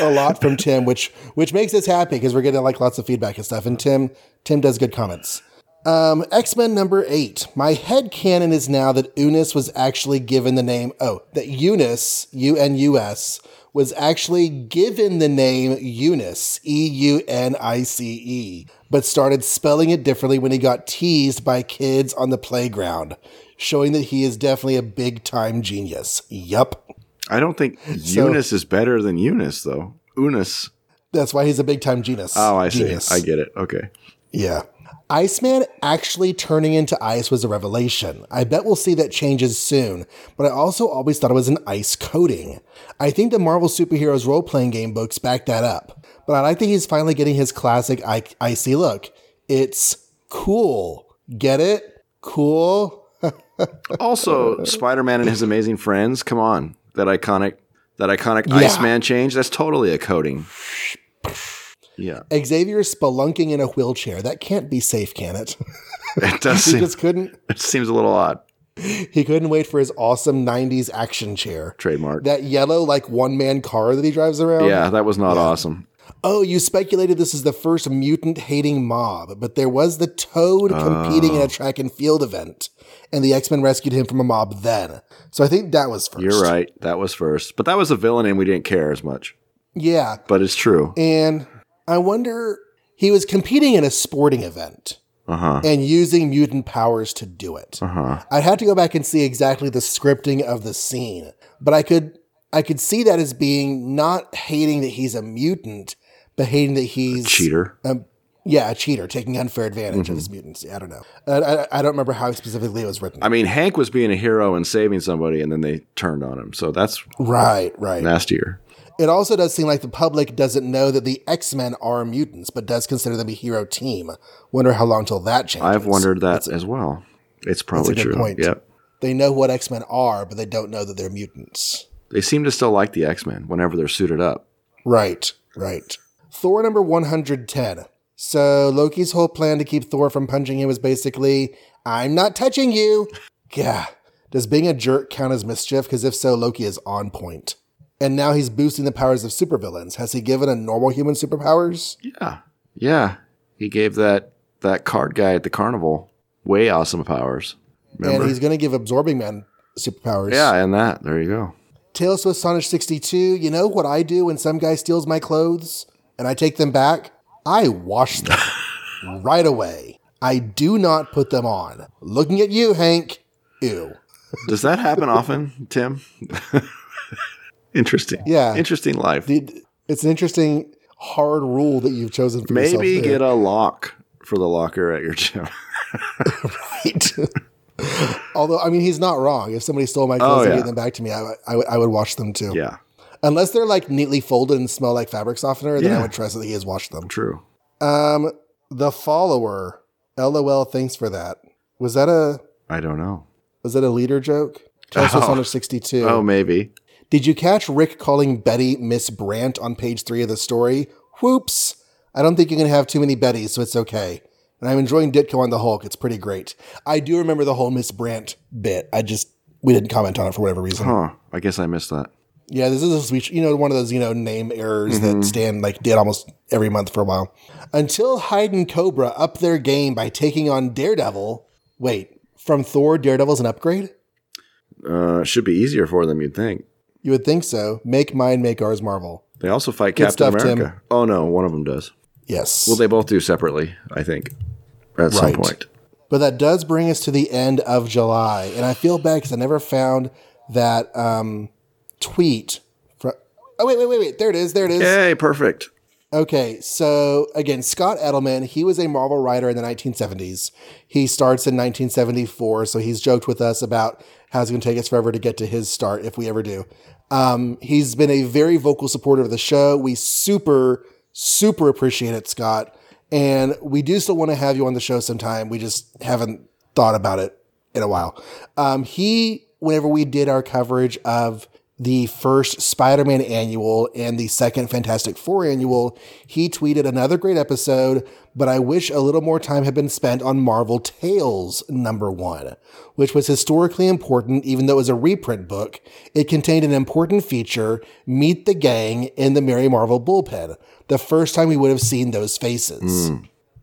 a lot from Tim, which which makes us happy because we're getting like lots of feedback and stuff. And Tim Tim does good comments. Um, X Men number eight. My head canon is now that Unus was actually given the name. Oh, that Eunice U N U S was actually given the name Eunice E U N I C E, but started spelling it differently when he got teased by kids on the playground, showing that he is definitely a big time genius. Yup. I don't think Eunice is better than Eunice, though. Eunice. That's why he's a big time genius. Oh, I genius. see. I get it. Okay. Yeah. Iceman actually turning into ice was a revelation. I bet we'll see that changes soon, but I also always thought it was an ice coating. I think the Marvel Superheroes role playing game books back that up, but I like that he's finally getting his classic I- icy look. It's cool. Get it? Cool. Also, Spider Man and his amazing friends. Come on. That iconic that iconic Yeah. Iceman change. That's totally a coating. Yeah. Xavier spelunking in a wheelchair. That can't be safe, can it? It does he seem, just couldn't. it seems a little odd. He couldn't wait for his awesome '90s action chair. Trademark. That yellow, like one man car that he drives around. yeah, that was not awesome. Oh, you speculated this is the first mutant hating mob, but there was the Toad competing in a oh. track and field event, and the X Men rescued him from a mob then. So I think that was 1st You're right. That was first. But that was a villain and we didn't care as much. Yeah. But it's true. And I wonder, he was competing in a sporting event Uh huh. and using mutant powers to do it. Uh huh. I'd have to go back and see exactly the scripting of the scene, but I could. I could see that as being not hating that he's a mutant, but hating that he's a Cheater. Um, yeah, a cheater taking unfair advantage of his mutants. I don't know. I, I, I don't remember how specifically it was written. I mean, Hank was being a hero and saving somebody, and then they turned on him. So that's right, right. nastier. It also does seem like the public doesn't know that the X Men are mutants, but does consider them a hero team. Wonder how long till that changes. I've wondered that as well. It's probably good true. point. Yep. They know what X Men are, but they don't know that they're mutants. They seem to still like the X Men whenever they're suited up. Right, right. Thor number 110. So Loki's whole plan to keep Thor from punching him was basically, I'm not touching you. Yeah. Does being a jerk count as mischief? Because if so, Loki is on point. And now he's boosting the powers of supervillains. Has he given a normal human superpowers? Yeah. Yeah. He gave that that card guy at the carnival way awesome powers. Remember? And he's going to give Absorbing Man superpowers. yeah, and that. There you go. Tales to Astonish 62. You know what I do when some guy steals my clothes and I take them back? I wash them right away. I do not put them on. Looking at you, Hank. Ew. Does that happen often, Tim? Interesting. Yeah. Interesting life. The- It's an interesting, hard rule that you've chosen for yourself. Maybe get a lock for the locker at your gym. right. Although, I mean, he's not wrong. If somebody stole my clothes Oh, and gave them back to me, I, would- I, would- I would wash them too. yeah. Unless they're like neatly folded and smell like fabric softener, then I would trust that he has washed them. True. Um, the follower. LOL. Thanks for that. Was that a I don't know. was that a leader joke? Tesla Oh. Sonic 62. Oh, maybe. Did you catch Rick calling Betty Miss Brandt on page three of the story? Whoops. I don't think you're going to have too many Bettys, so it's okay. And I'm enjoying Ditko on the Hulk. It's pretty great. I do remember the whole Miss Brandt bit. I just, we didn't comment on it for whatever reason. Huh. I guess I missed that. Yeah, this is a sweet, you know, one of those, you know, name errors that Stan like did almost every month for a while. Until Hyde and Cobra up their game by taking on Daredevil. Wait, from Thor, Daredevil's an upgrade? Uh, should be easier for them, you'd think. You would think so. Make mine, make ours Marvel. They also fight Good Captain stuff, Tim. America. Oh no, one of them does. Yes. Well, they both do separately, I think, at some point. But that does bring us to the end of July. And I feel bad because I never found that um, tweet. From, oh, wait, wait, wait, wait. There it is. There it is. Yay, perfect. Okay. So, again, Scott Edelman, he was a Marvel writer in the 1970s. He starts in 1974. So he's joked with us about how it going to take us forever to get to his start if we ever do. Um, he's been a very vocal supporter of the show. We super, super appreciate it, Scott. And we do still want to have you on the show sometime. We just haven't thought about it in a while. Um, he, whenever we did our coverage of the first Spider Man annual and the second Fantastic Four annual, he tweeted another great episode, but I wish a little more time had been spent on Marvel Tales number one, which was historically important, even though it was a reprint book. It contained an important feature Meet the Gang in the Mary Marvel bullpen, the first time we would have seen those faces.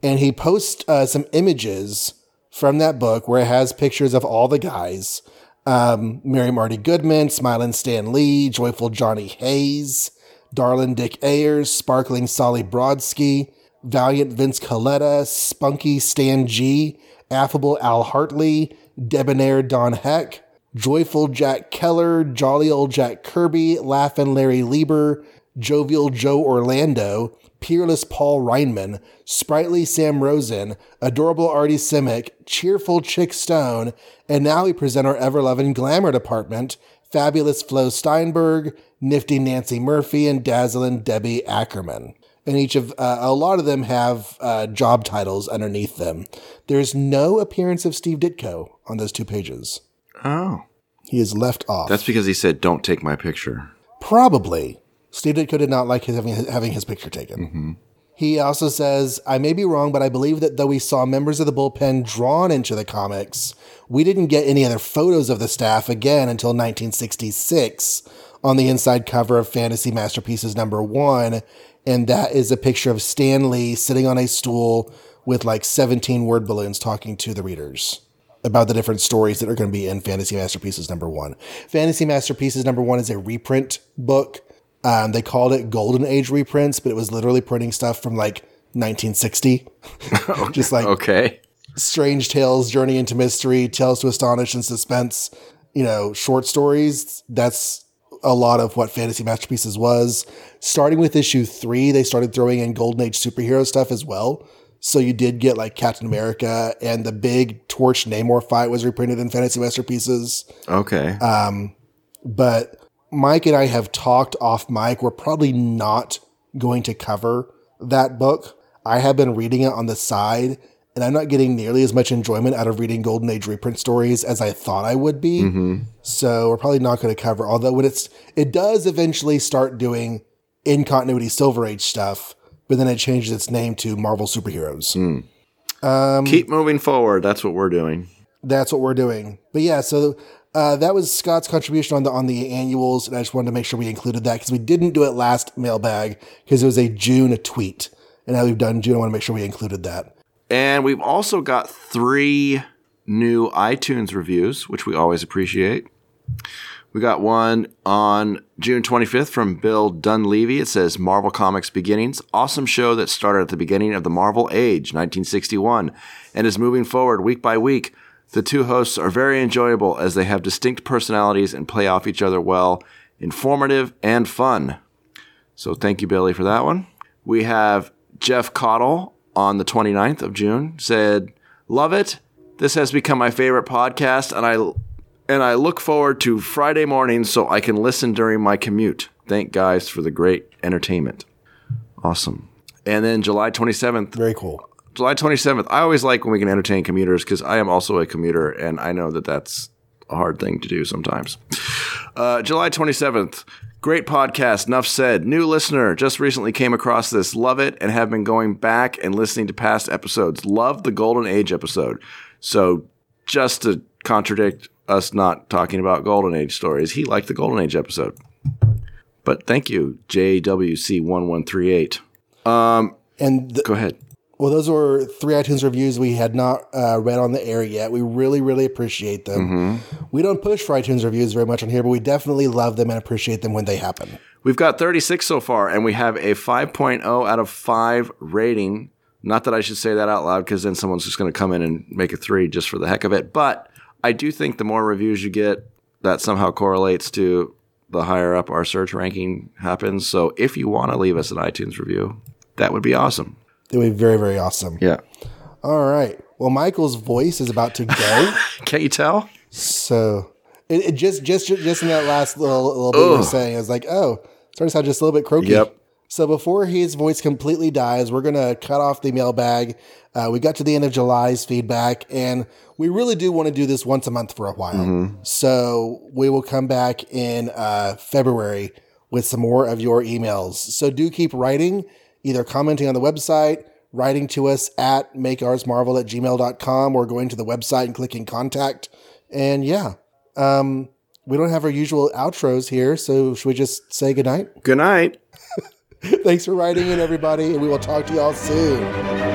And he posts uh, some images from that book where it has pictures of all the guys um, Mary Marty Goodman, Smiling Stan Lee, Joyful Johnny Hayes, Darlin Dick Ayers, Sparkling Solly Brodsky, Valiant Vince Colletta, Spunky Stan G, Affable Al Hartley, Debonair Don Heck, Joyful Jack Keller, Jolly Old Jack Kirby, Laughin' Larry Lieber, Jovial Joe Orlando, Peerless Paul Reinman, Sprightly Sam Rosen, Adorable Artie Simek, Cheerful Chick Stone, and now we present our ever loving glamour department, Fabulous Flo Steinberg, Nifty Nancy Murphy, and Dazzling Debbie Ackerman. And each of uh, a lot of them have uh, job titles underneath them. There's no appearance of Steve Ditko on those two pages. Oh. He is left off. That's because he said, don't take my picture. Probably. Steve Ditko did not like his having, having his picture taken. Mm-hmm. He also says, I may be wrong, but I believe that though we saw members of the bullpen drawn into the comics, we didn't get any other photos of the staff again until 1966 on the inside cover of Fantasy Masterpieces number one. And that is a picture of Stan Lee sitting on a stool with like 17 word balloons talking to the readers about the different stories that are going to be in Fantasy Masterpieces number one. Fantasy Masterpieces number one is a reprint book. Um, they called it Golden Age reprints, but it was literally printing stuff from like 1960. Just like Okay. Strange Tales, Journey into Mystery, Tales to Astonish and Suspense, you know, short stories. That's a lot of what Fantasy Masterpieces was. Starting with issue three, they started throwing in Golden Age superhero stuff as well. So you did get like Captain America and the big Torch Namor fight was reprinted in Fantasy Masterpieces. Okay. But Mike and I have talked off mic. We're probably not going to cover that book. I have been reading it on the side, and I'm not getting nearly as much enjoyment out of reading Golden Age reprint stories as I thought I would be. Mm-hmm. So we're probably not going to cover. Although when it's it does eventually start doing in continuity Silver Age stuff, but then it changes its name to Marvel Superheroes. Hmm. Um, Keep moving forward. That's what we're doing. that's what we're doing. But yeah, so uh, that was Scott's contribution on the on the annuals, and I just wanted to make sure we included that because we didn't do it last mailbag because it was a June tweet, and now we've done June. I want to make sure we included that. And we've also got three new iTunes reviews, which we always appreciate. We got one on June 25th from Bill Dunleavy. It says Marvel Comics Beginnings. Awesome show that started at the beginning of the Marvel Age, 1961, and is moving forward week by week. The two hosts are very enjoyable as they have distinct personalities and play off each other well, informative and fun. So thank you, Billy, for that one. We have Jeff Cottle on the 29th of June said, Love it. This has become my favorite podcast, and I and I look forward to Friday mornings so I can listen during my commute. Thank guys for the great entertainment. Awesome. And then July 27th, Very cool. July 27th. I always like when we can entertain commuters because I am also a commuter and I know that that's a hard thing to do sometimes. Uh, July 27th. Great podcast. Enough said. New listener. Just recently came across this. Love it and have been going back and listening to past episodes. Love the Golden Age episode. So just to contradict us not talking about Golden Age stories, he liked the Golden Age episode. But thank you, JWC1138. Um, And th- Go ahead. Well, those were three iTunes reviews we had not uh, read on the air yet. We really, really appreciate them. We don't push for iTunes reviews very much on here, but we definitely love them and appreciate them when they happen. We've got 36 so far, and we have a 5.0 out of 5 rating. Not that I should say that out loud because then someone's just going to come in and make a 3 just for the heck of it. But I do think the more reviews you get, that somehow correlates to the higher up our search ranking happens. So if you want to leave us an iTunes review, that would be awesome. It would be very, very awesome. Yeah. All right. Well, Michael's voice is about to go. Can't you tell? So it, it just just just in that last little little bit you were saying, I was like, oh, starting to sound just a little bit croaky. Yep. So before his voice completely dies, we're going to cut off the mailbag. Uh, we got to the end of July's feedback, and we really do want to do this once a month for a while. So we will come back in uh, February with some more of your emails. So do keep writing, either commenting on the website, writing to us at makeoursmarvel at gmail.com, or going to the website and clicking contact. And yeah, um, we don't have our usual outros here, so should we just say goodnight? Good night. Thanks for writing in, everybody, and we will talk to y'all soon.